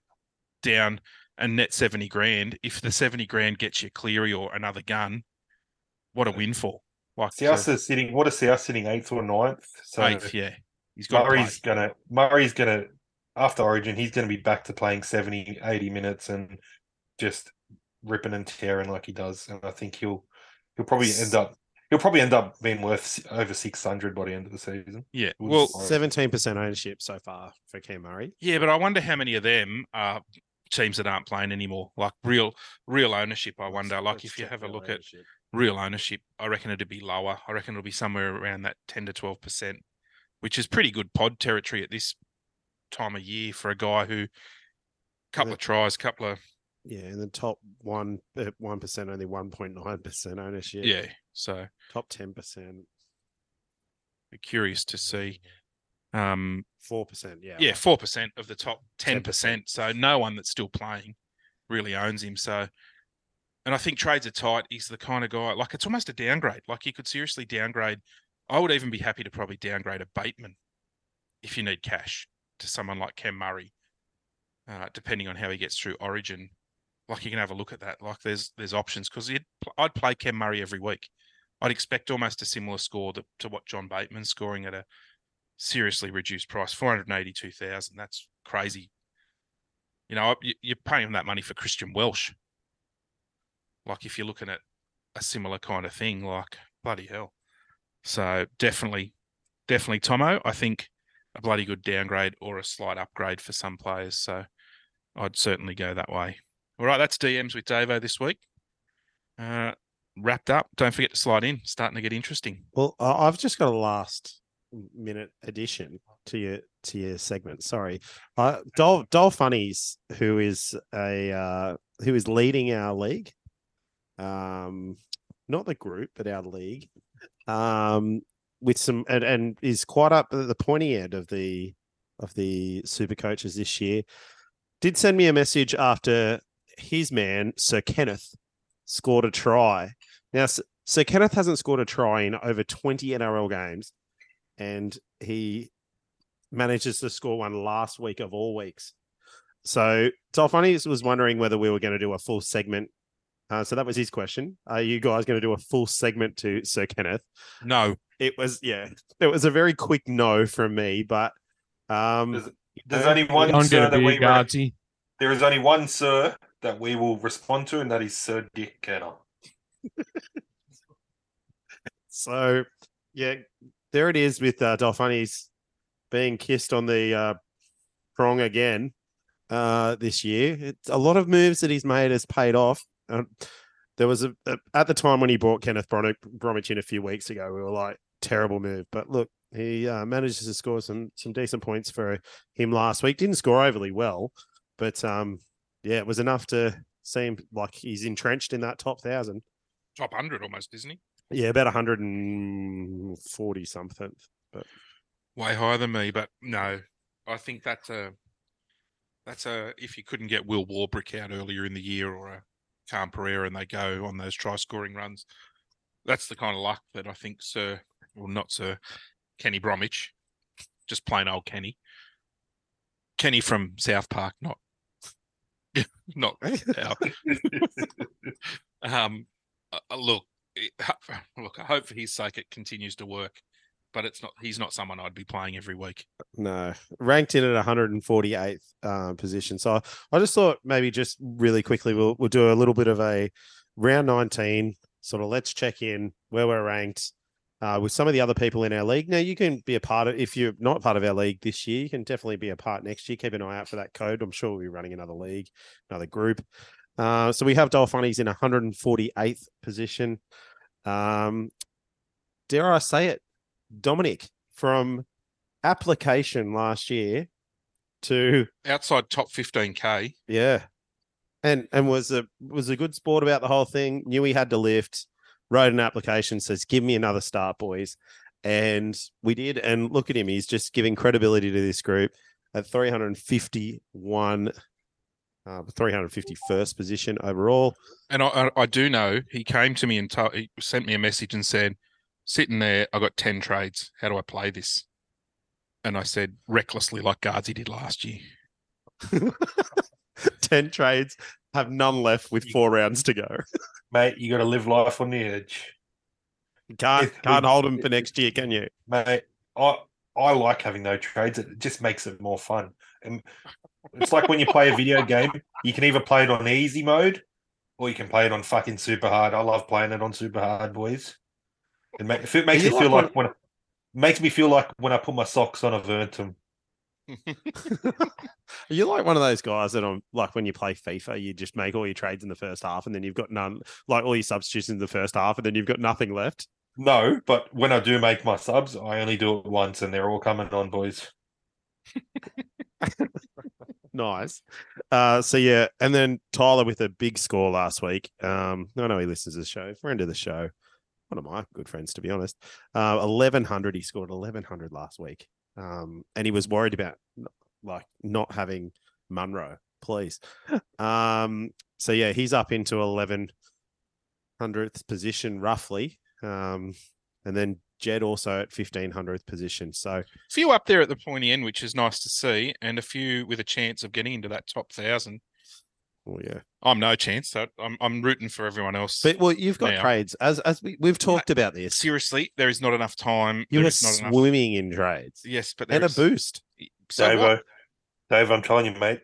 down and net seventy grand, if the seventy grand gets you Cleary or another gun, what a windfall! Like South uh, is sitting. What is South sitting eighth or ninth? So eighth, yeah, he's got to play. Murray's gonna Murray's gonna after Origin, he's gonna be back to playing 70, 80 minutes and just ripping and tearing like he does. And I think he'll he'll probably end up he'll probably end up being worth over six hundred by the end of the season. Yeah, well. Seventeen percent ownership so far for Cam Murray. yeah, but I wonder how many of them are teams that aren't playing anymore. Like real, real ownership. I wonder. Like Let's if you have a real look at real ownership, I reckon it'd be lower. I reckon it'll be somewhere around that 10 to 12%, which is pretty good pod territory at this time of year for a guy who couple the- of tries, couple of Yeah, in the top one uh, one percent, only one point nine percent ownership. yeah. So top ten percent, curious to see. Um four percent. Yeah, yeah, four percent of the top ten 10%. percent. So no one that's still playing really owns him. So and I think trades are tight. He's the kind of guy like it's almost a downgrade. Like you could seriously downgrade. I would even be happy to probably downgrade a Bateman if you need cash to someone like Cam Murray, uh, depending on how he gets through Origin. Like you can have a look at that. Like there's there's options because I'd play Cam Murray every week. I'd expect almost a similar score to, to what John Bateman's scoring at a seriously reduced price, four hundred eighty-two thousand. That's crazy. You know, you- you're paying him that money for Christian Welch. Like if you're looking at a similar kind of thing, like bloody hell. So definitely, definitely Tomo. I think a bloody good downgrade or a slight upgrade for some players. So I'd certainly go that way. All right, that's DMs with Davo this week. Uh, wrapped up. Don't forget to slide in. Starting to get interesting. Well, I've just got a last minute addition to your to your segment. Sorry, uh, Dol Dol Funnies, who is a uh, who is leading our league, um, not the group, but our league, um, with some and, and is quite up at the pointy end of the of the super coaches this year. Did send me a message after his man Sir Kenneth scored a try. Now, Sir Kenneth hasn't scored a try in over 20 NRL games, and he manages to score one last week of all weeks. So, Dolphinies was wondering whether we were going to do a full segment. Uh, so that was his question. Are you guys going to do a full segment to Sir Kenneth? No, It was, yeah, it was a very quick no from me, but um, There's, there's only one sir that we re- there is only one sir that we will respond to, and that is Sir Dick Kenner. So, yeah, there it is with uh, Dolphinies being kissed on the uh, prong again uh, this year. It's a lot of moves that he's made has paid off. Um, there was a, a at the time when he brought Kenneth Bromwich, Bromwich in a few weeks ago, we were like terrible move. But look, he uh, manages to score some some decent points for him last week. Didn't score overly well, but um, yeah, it was enough to seem like he's entrenched in that top thousand. top 100 almost, isn't he? Yeah, about 140 something. But way higher than me, but no, I think that's a that's a if you couldn't get Will Warbrick out earlier in the year or a Calm Pereira and they go on those try scoring runs, that's the kind of luck that I think Sir, well not Sir, Kenny Bromwich, just plain old Kenny, Kenny from South Park, not not um, uh, look, look. I hope for his sake it continues to work, but it's not. He's not someone I'd be playing every week. No, ranked in at 148th uh, position. So I just thought maybe just really quickly we'll we'll do a little bit of a round 19 sort of let's check in where we're ranked uh, with some of the other people in our league. Now you can be a part of if you're not part of our league this year, you can definitely be a part next year. Keep an eye out for that code. I'm sure we'll be running another league, another group. Uh, so we have Dolphinies in 148th position. Um, dare I say it, Dominic from application last year to Outside top fifteen k. yeah, and and was a was a good sport about the whole thing. Knew he had to lift. Wrote an application says, "Give me another start, boys," and we did. And look at him; he's just giving credibility to this group at 351, uh, 351st position overall. And I, I, I do know he came to me and told, he sent me a message and said, sitting there. I got 10 trades. How do I play this? And I said recklessly, like Gardsy did last year. 10 trades, have none left with four rounds to go. Mate, you got to live life on the edge. Can't, If can't hold them for next year, can you? Mate, I I like having no trades. It just makes it more fun. And it's like when you play a video game, you can either play it on easy mode or you can play it on fucking super hard. I love playing it on super hard, boys. It, make, if it makes you me feel like like when makes me feel like when I put my socks on, I've earned them. Are you like one of those guys that I'm like when you play FIFA, you just make all your trades in the first half and then you've got none, like all your substitutions in the first half and then you've got nothing left? No, but when I do make my subs, I only do it once, and they're all coming on, boys. Nice. Uh, so yeah, and then Tyler with a big score last week. Um, I know he listens to the show, friend of the show, one of my good friends to be honest. Uh, eleven hundred. He scored eleven hundred last week. Um, and he was worried about like not having Munro. Please. Um, so yeah, he's up into eleven hundredth position roughly. Um, and then Jed also at fifteen hundredth position. So a few up there at the pointy end, which is nice to see, and a few with a chance of getting into that top thousand. Oh yeah. I'm no chance. So I'm I'm rooting for everyone else. But well, you've got Now- trades as as we, we've talked about this. seriously, there is not enough time. You're were is not enough. swimming in trades Yes, but and a boost. so what? Dave, Dave, I'm telling you, mate,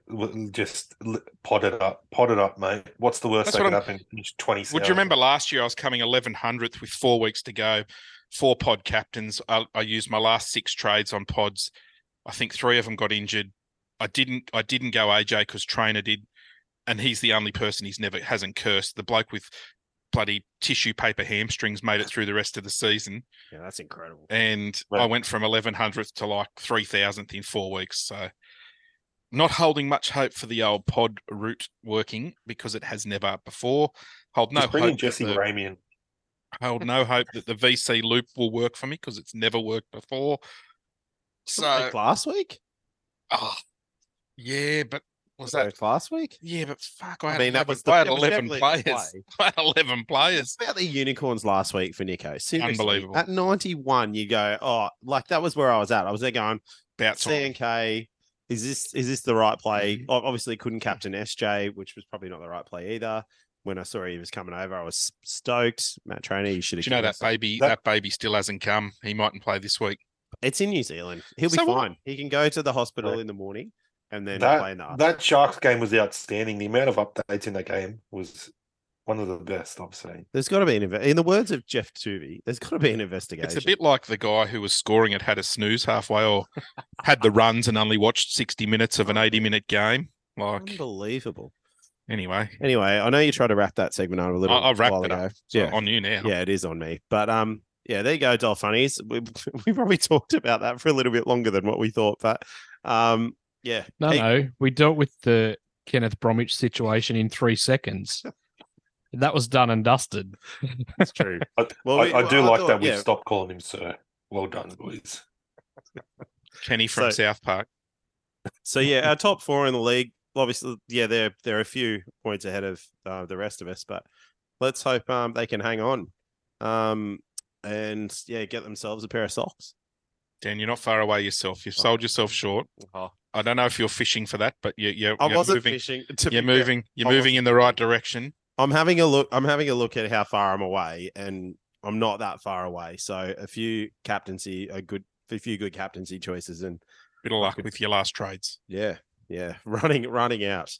just l- pot it up, pot it up, mate. What's the worst That's that what could happen? Twenty. Would you remember last year I was coming 1100th with four weeks to go, four pod captains. I, I used my last six trades on pods. I think three of them got injured. I didn't. I didn't go AJ because trainer did, and he's the only person he's never hasn't cursed. The bloke with bloody tissue paper hamstrings made it through the rest of the season, Yeah, that's incredible. and I went from 1100th to like 3000th in four weeks. So. Not holding much hope for the old pod route working because it has never before. Hold no Just bring in hope. that Jesse the- Ramien. Hold no hope that the VC loop will work for me because it's never worked before. So, Like last week? oh, yeah, but was that? Last week? Yeah, but fuck, I I mean, that was the- I had eleven players. play. I had eleven players. About the unicorns last week for Nicho. Seriously, Unbelievable. At 91, you go, oh, like that was where I was at. I was there going, About. CNK, is this is this the right play? Mm-hmm. Obviously, couldn't captain SJ, which was probably not the right play either. When I saw he was coming over, I was stoked. Matt Trainer, you should have. You know that baby? That- That, baby still hasn't come. He mightn't play this week. It's in New Zealand. He'll be So what? fine. He can go to the hospital Right. in the morning and then play in the That that Sharks game was outstanding. The amount of updates in that game was one of the best I've seen. There's got to be an inve- in the words of Jeff Tuvey. There's got to be an investigation. It's a bit like the guy who was scoring it had a snooze halfway or had the runs and only watched sixty minutes of an eighty-minute game. Like unbelievable. anyway, Anyway, I know you tried to wrap that segment on a little. I, I've wrapped while it ago. up. So Yeah, on you now. yeah, it is on me. But um, yeah, there you go, Dolphinies. We we probably talked about that for a little bit longer than what we thought, but um, yeah, No, Hey, no, we dealt with the Kenneth Bromwich situation in three seconds. that was done and dusted. That's true. I, Well, I, we- I well, do I like thought- that we've yeah. stopped calling him sir. Well done, boys. Kenny from So- South Park. So yeah, our top four in the league. Obviously, yeah, they're they're a few points ahead of uh, the rest of us, but let's hope um they can hang on, um, and yeah, get themselves a pair of socks. Dan, you're not far away yourself. You've oh. sold yourself short. Oh, I don't know if you're fishing for that, but you, you're, I you're wasn't moving. fishing. To You're fair. moving. You're I moving in the right direction. I'm having a look. I'm having a look at how far I'm away, and I'm not that far away. So a few captaincy, a good, a few good captaincy choices, and Bit of luck with your last trades. yeah, yeah, running, running out.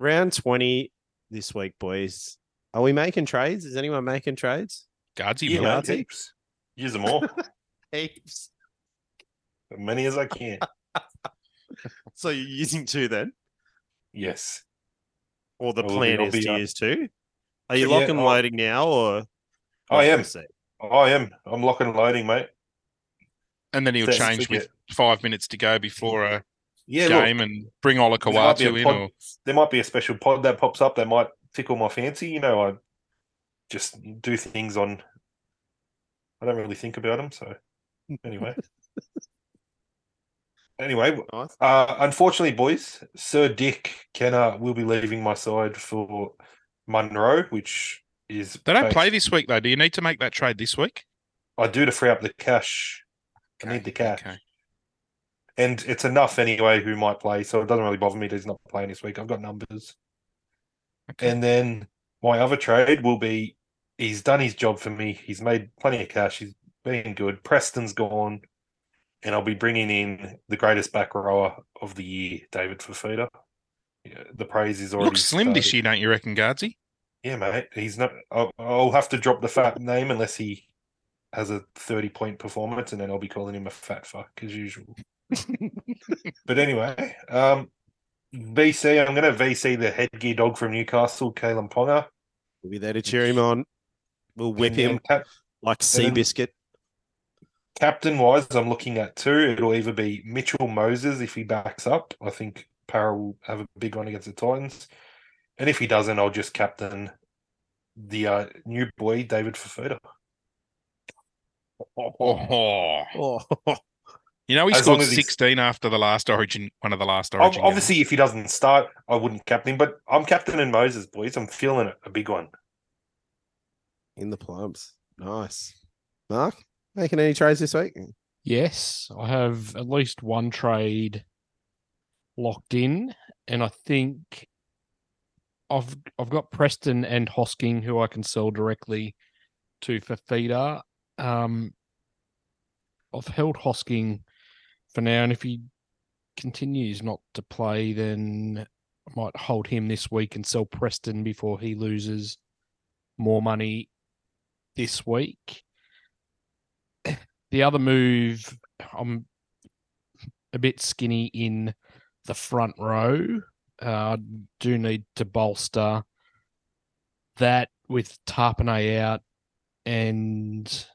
Round twenty this week, boys. Are we making trades? Is anyone making trades? Gardsy, Yeah, will. Yeah. mate, heaps. Use them all, Heaps. as many as I can. So you're using two then, Yes. or the I will be- plan I'll is be, to uh, use two? Are you yeah, lock and I'll- loading now, or I am. We'll see. I am. I'm locking and loading, mate. and then he'll That's change with five minutes to go before a Yeah, game look, and bring Ola there might be a Kawatu in. pod- Or there might be a special pod that pops up that might tickle my fancy. You know, I just do things on. I don't really think about them, so anyway. anyway, Nice. uh, unfortunately, boys, Sir Dick Kenner will be leaving my side for Munro, which is They don't play this week though. Do you need to make that trade this week? I do to free up the cash. I need the cash. And it's enough anyway who might play, so it doesn't really bother me that he's not playing this week. I've got numbers. Okay. And then my other trade will be he's done his job for me. He's made plenty of cash. He's been good. Preston's gone. And I'll be bringing in the greatest back rower of the year, David Fifita. Yeah, the praise is already Looks slim this year, don't you reckon, Gardsy? Yeah, mate. He's not. I'll, I'll have to drop the fat name unless he has a thirty-point performance, and then I'll be calling him a fat fuck as usual. but anyway, um, VC. I'm going to VC the headgear dog from Newcastle, Kalyn Ponga. We'll be there to cheer him on. We'll whip And him cap- like then- Seabiscuit. captain wise, I'm looking at two. It'll either be Mitchell Moses if he backs up. I think Para will have a big one against the Titans, and if he doesn't, I'll just captain the uh, new boy David Fifita. Oh, Oh, you know he As scored as 16 after the last Origin, one of the last Ob- Origin. games. Obviously, if he doesn't start, I wouldn't captain him, but I'm captain in Moses, boys. I'm feeling it, a big one. in the plums. Nice. Mark, making any trades this week? Yes, I have at least one trade locked in, and I think I've I've got Preston and Hosking who I can sell directly to Fifita. Um, I've held Hosking for now, and if he continues not to play, then I might hold him this week and sell Preston before he loses more money this week. The other move, I'm a bit skinny in the front row. Uh, I do need to bolster that with Tarpanay out and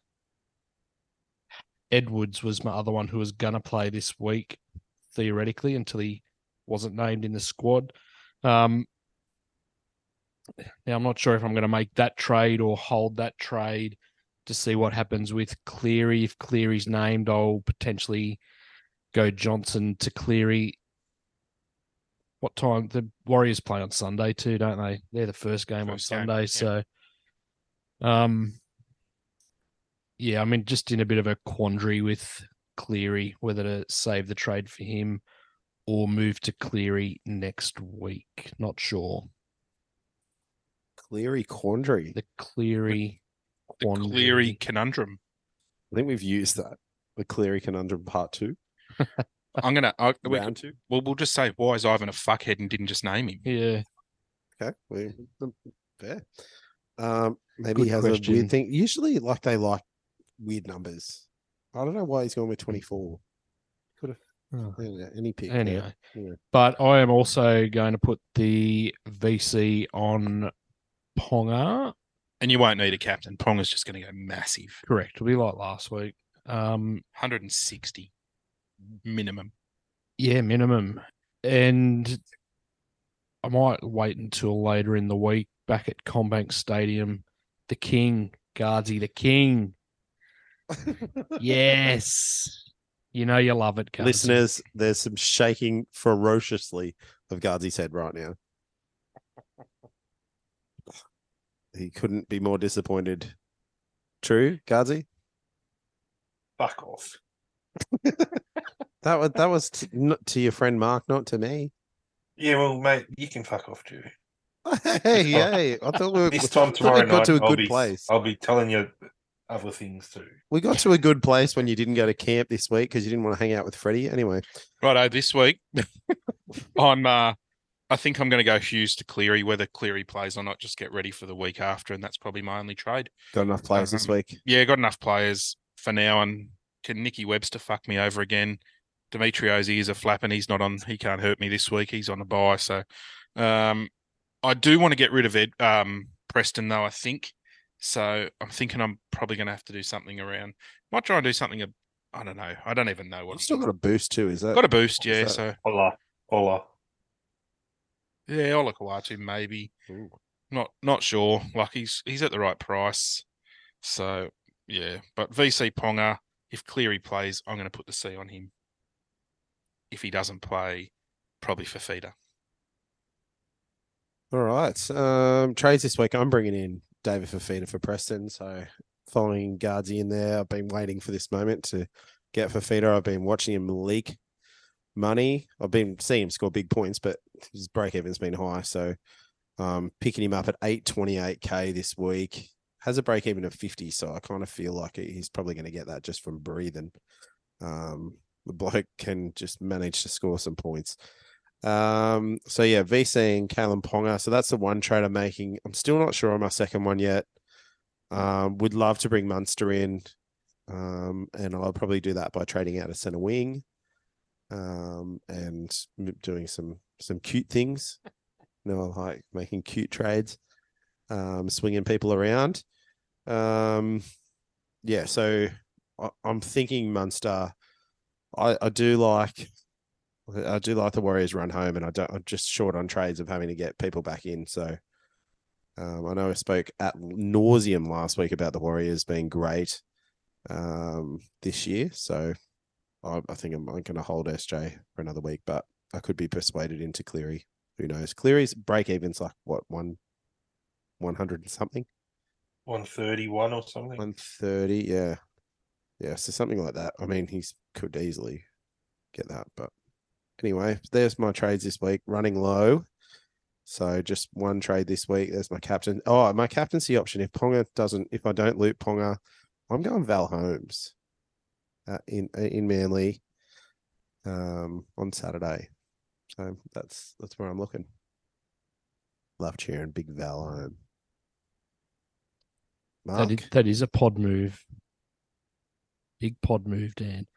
Edwards was my other one who was gonna play this week, theoretically, until he wasn't named in the squad. Um, now I'm not sure if I'm going to make that trade or hold that trade to see what happens with Cleary. If Cleary's named, I'll potentially go Johnson to Cleary. What time? The Warriors play on Sunday too, don't they? They're the first game First on game, Sunday, yeah. so um, yeah, I mean, just in a bit of a quandary with Cleary, whether to save the trade for him or move to Cleary next week. Not sure. Cleary quandary. The Cleary the quandary. Cleary conundrum. I think we've used that. The Cleary conundrum part two. I'm gonna. I, we, Round two. well, we'll just say why is Ivan a fuckhead and didn't just name him? Yeah. Okay. we- fair. Um, maybe Good he has a question. weird thing. Usually, like they like weird numbers. I don't know why he's going with twenty four. Could have Oh. any pick. Anyway, Yeah. but I am also going to put the VC on Ponga. And you won't need a captain. Ponga's just going to go massive. Correct. It'll be like last week. Um, 160 minimum. yeah, minimum. And I might wait until later in the week back at CommBank Stadium. The King, Gardsy, the King. Yes. You know you love it, Gardsy. Listeners, there's some shaking ferociously of Gardsy's head right now. He couldn't be more disappointed. True, Gardsy? Fuck off. That was that was to, not to your friend Mark, not to me. Yeah, well, mate, you can fuck off too. Hey, hey! I thought we were, This time thought tomorrow we got night, to a I'll good be, place. I'll be telling you other things too. We got to a good place when you didn't go to camp this week because you didn't want to hang out with Freddie. Anyway, Righto, this week I'm uh I think I'm gonna go Hughes to Cleary, whether Cleary plays or not, just get ready for the week after, and that's probably my only trade. got enough players this Um, week. Yeah, got enough players for now, and can Nicky Webster fuck me over again? Dimitrios is a flap and he's not on he can't hurt me this week. He's on a buy. So um I do want to get rid of Ed um Preston though, I think. So I'm thinking I'm probably gonna have to do something around might try and do something I don't know. I don't even know what You've still got a boost too, is that? got a boost, yeah. that- So Hola, Ola, yeah, Olakau'atu maybe. Ooh. Not not sure. Like he's he's at the right price. So yeah. But VC Ponga, if Cleary plays, I'm gonna put the C on him. If he doesn't play, probably for Fifita. All right. Um, trades this week. I'm bringing in David Fifita for Preston. So following Gardsy in there, I've been waiting for this moment to get Fifita. I've been watching him leak money. I've been seeing him score big points, but his break even's been high. So um, picking him up at 828k this week has a break even of 50. So I kind of feel like he's probably going to get that just from breathing. Um, the bloke can just manage to score some points. Um, so yeah, VC and Kalyn Ponga. So that's the one trade I'm making. I'm still not sure on my second one yet. Um, would love to bring Munster in. Um, and I'll probably do that by trading out a center wing. Um, and doing some some cute things. You know, I like making cute trades, um, swinging people around. Um, yeah, so I, I'm thinking Munster. I, I do like I do like the Warriors run home, and I don't. I'm just short on trades of having to get people back in. So um, I know I spoke at nauseum last week about the Warriors being great um, this year. So I, I think I'm, I'm going to hold SJ for another week, but I could be persuaded into Cleary. Who knows? Cleary's break even's like what one, one hundred and something, 131 or something. one thirty. Yeah, yeah. So something like that. I mean, he's could easily get that, but anyway, there's my trades this week. Running low. So just one trade this week. There's my captain. Oh, my captaincy option. If Ponga doesn't, if I don't loot Ponga, I'm going Val Holmes uh, in in Manly um, on Saturday. So that's that's where I'm looking. Love cheering big Val home. Mark, That is, that is a pod move. Big pod move, Dan.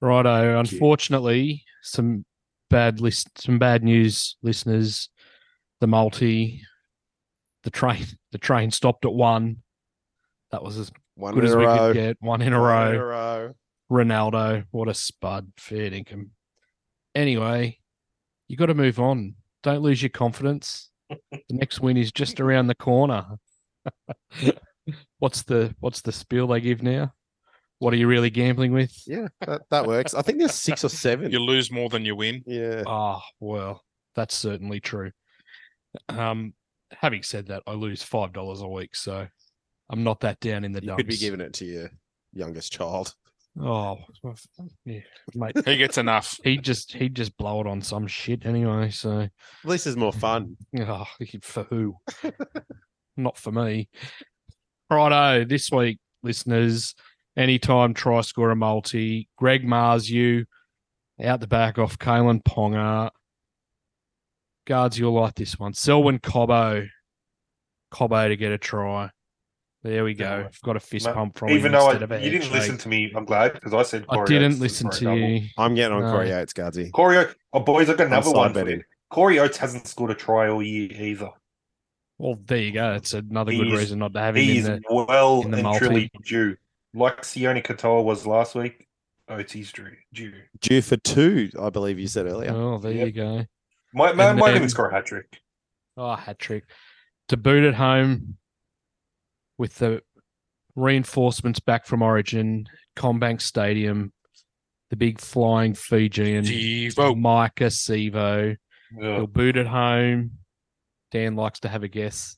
Righto. Unfortunately, some bad list, some bad news, listeners. The multi, the train, the train stopped at one. That was as one good in as a we row. could get. One in a One row. in a row. Ronaldo, what a spud, fair income. Anyway, you got to move on. Don't lose your confidence. the next win is just around the corner. what's the what's the spiel they give now? What are you really gambling with? Yeah, that, that works. I think there's six or seven. You lose more than you win. Yeah. Ah, well, that's certainly true. Um, having said that, I lose five dollars a week, so I'm not that down in the You dumps. could be giving it to your youngest child. Oh, yeah, mate. He gets enough. He just he'd just blow it on some shit anyway. So At least it's more fun. Oh, for who? Not for me. Righto, this week, listeners, anytime try score a multi. Greg Mars, you out the back off Kalyn Ponga. Guards, you'll like this one. Selwyn Cobbo. Cobbo to get a try. There we go. I've got a fist Ma- pump from Even him though I, of a you didn't head listen to me, I'm glad because I said I Corey didn't Oates listen for a to double. you. I'm getting on No. Corey Oates, Gardsy. Corey, Oates, oh boys, I've got another side one. For betting. you. Corey Oates hasn't scored a try all year either. Well, there you go. It's another good He's- reason not to have him in He's the. well in the and multi. truly due. Like Sione Katoa was last week, Oates is due. due. Due for two, I believe you said earlier. Oh, there Yep. you go. Might, might, And might then- even score a hat trick. Oh, hat trick. To boot at home with the reinforcements back from Origin, CommBank Stadium, the big flying Fijian, Devo. Maika Sivo. Yeah. He'll boot at home. Dan likes to have a guess.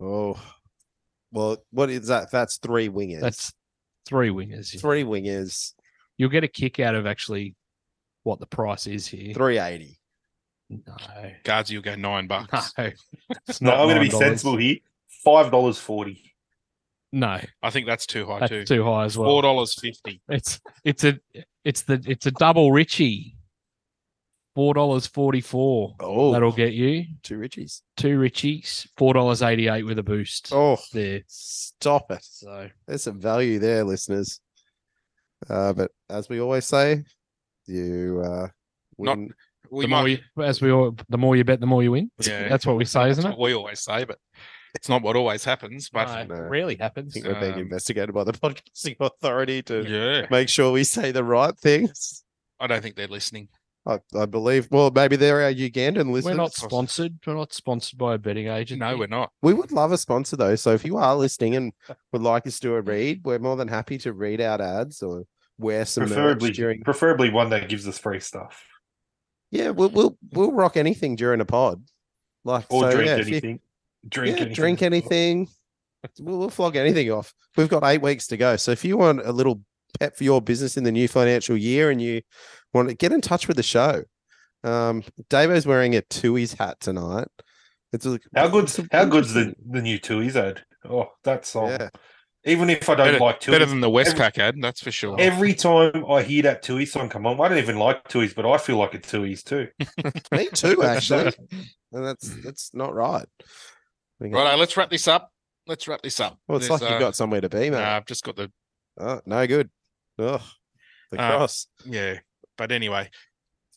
Oh, well, what is that? That's three wingers. That's three wingers. three wingers, You'll get a kick out of actually what the price is here. three eighty. No, Guards, you'll go nine bucks. no, it's No. I'm going to be $9. sensible here. Five dollars forty. No, I think that's too high that's too. too high as well. Four dollars fifty. It's it's a it's the it's a double Richie. Four dollars forty four. Oh, That'll get you two Richies. two Richies. Four dollars eighty eight with a boost. Oh, there. stop it. So There's some value there, listeners. Uh, but as we always say, you uh, Not- wouldn't- We the might, more you, as we all, the more you bet, the more you win. Yeah. that's what we say, isn't what it? we always say, but it's not what always happens. But No, No. rarely I happens. think we're being Um, investigated by the podcasting authority to yeah, make sure we say the right things. I don't think they're listening. I, I believe. Well, maybe they're our Ugandan listeners. We're not sponsored. We're not sponsored by a betting agent. No, we're not. We would love a sponsor though. So if you are listening and would like us to do a read, we're more than happy to read out ads or wear some merch Preferably, during. preferably one that gives us free stuff. Yeah, we'll we'll we'll rock anything during a pod. Like, Or so, drink yeah, if you- anything. Drink yeah, anything. drink anything. We'll, we'll flog anything off. We've got eight weeks to go. So if you want a little pep for your business in the new financial year and you want to get in touch with the show, um, Davo's wearing a Tui's hat tonight. It's a, How good's how good's the the new Tui's ad? Oh, that song. Yeah. Even if I don't Better, like Tui's, better than the every- Westpac ad, that's for sure. Every time I hear that Tui song come on, I don't even like Tui's, but I feel like it's Tui's too. Me too, actually. and that's that's not right. We got- Righto, let's wrap this up. Let's wrap this up. Well, it's There's, like you've uh, got somewhere to be, man. nah, I've just got the Oh, no good. Ugh, the Uh, cross. yeah. But anyway,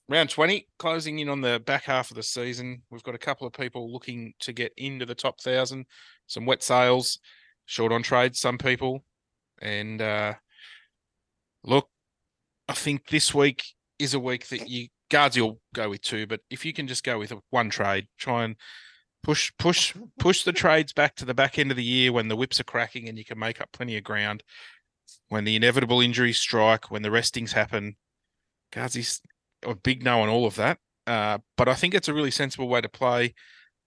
round 20, closing in on the back half of the season. We've got a couple of people looking to get into the top thousand, some wet sales, short on trades, some people. And uh look, I think this week is a week that you guards you'll go with two, but if you can just go with one trade, try and push push push the trades back to the back end of the year when the whips are cracking and you can make up plenty of ground. When the inevitable injuries strike, when the restings happen, Gardsy's a big no on all of that. Uh, but I think it's a really sensible way to play.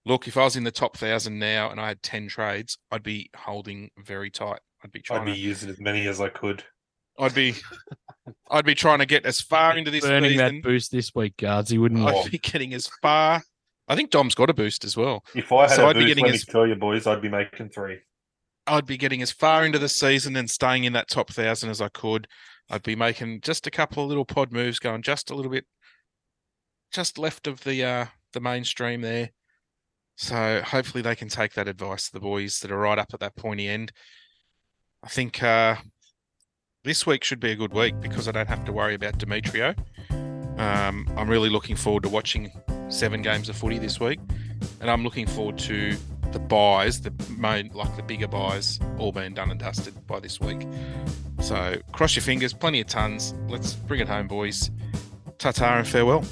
Look, if I was in the top thousand now and I had ten trades, I'd be holding very tight. I'd be trying I'd be to. using as many as I could. I'd be. I'd be trying to get as far into this Burning season. that boost this week, Gardsy, wouldn't? I'd be getting as far. I think Dom's got a boost as well. If I had So a I'd be boost, getting let me as- tell you, boys, I'd be making three. I'd be getting as far into the season and staying in that top thousand as I could. I'd be making just a couple of little pod moves, going just a little bit, just left of the uh the mainstream there. So hopefully they can take that advice, the boys that are right up at that pointy end. I think uh this week should be a good week because I don't have to worry about Demetriou. Um, I'm really looking forward to watching seven games of footy this week, and I'm looking forward to the buys, the main like the bigger buys, all being done and dusted by this week. So cross your fingers, plenty of tons. Let's bring it home, boys. Ta and farewell.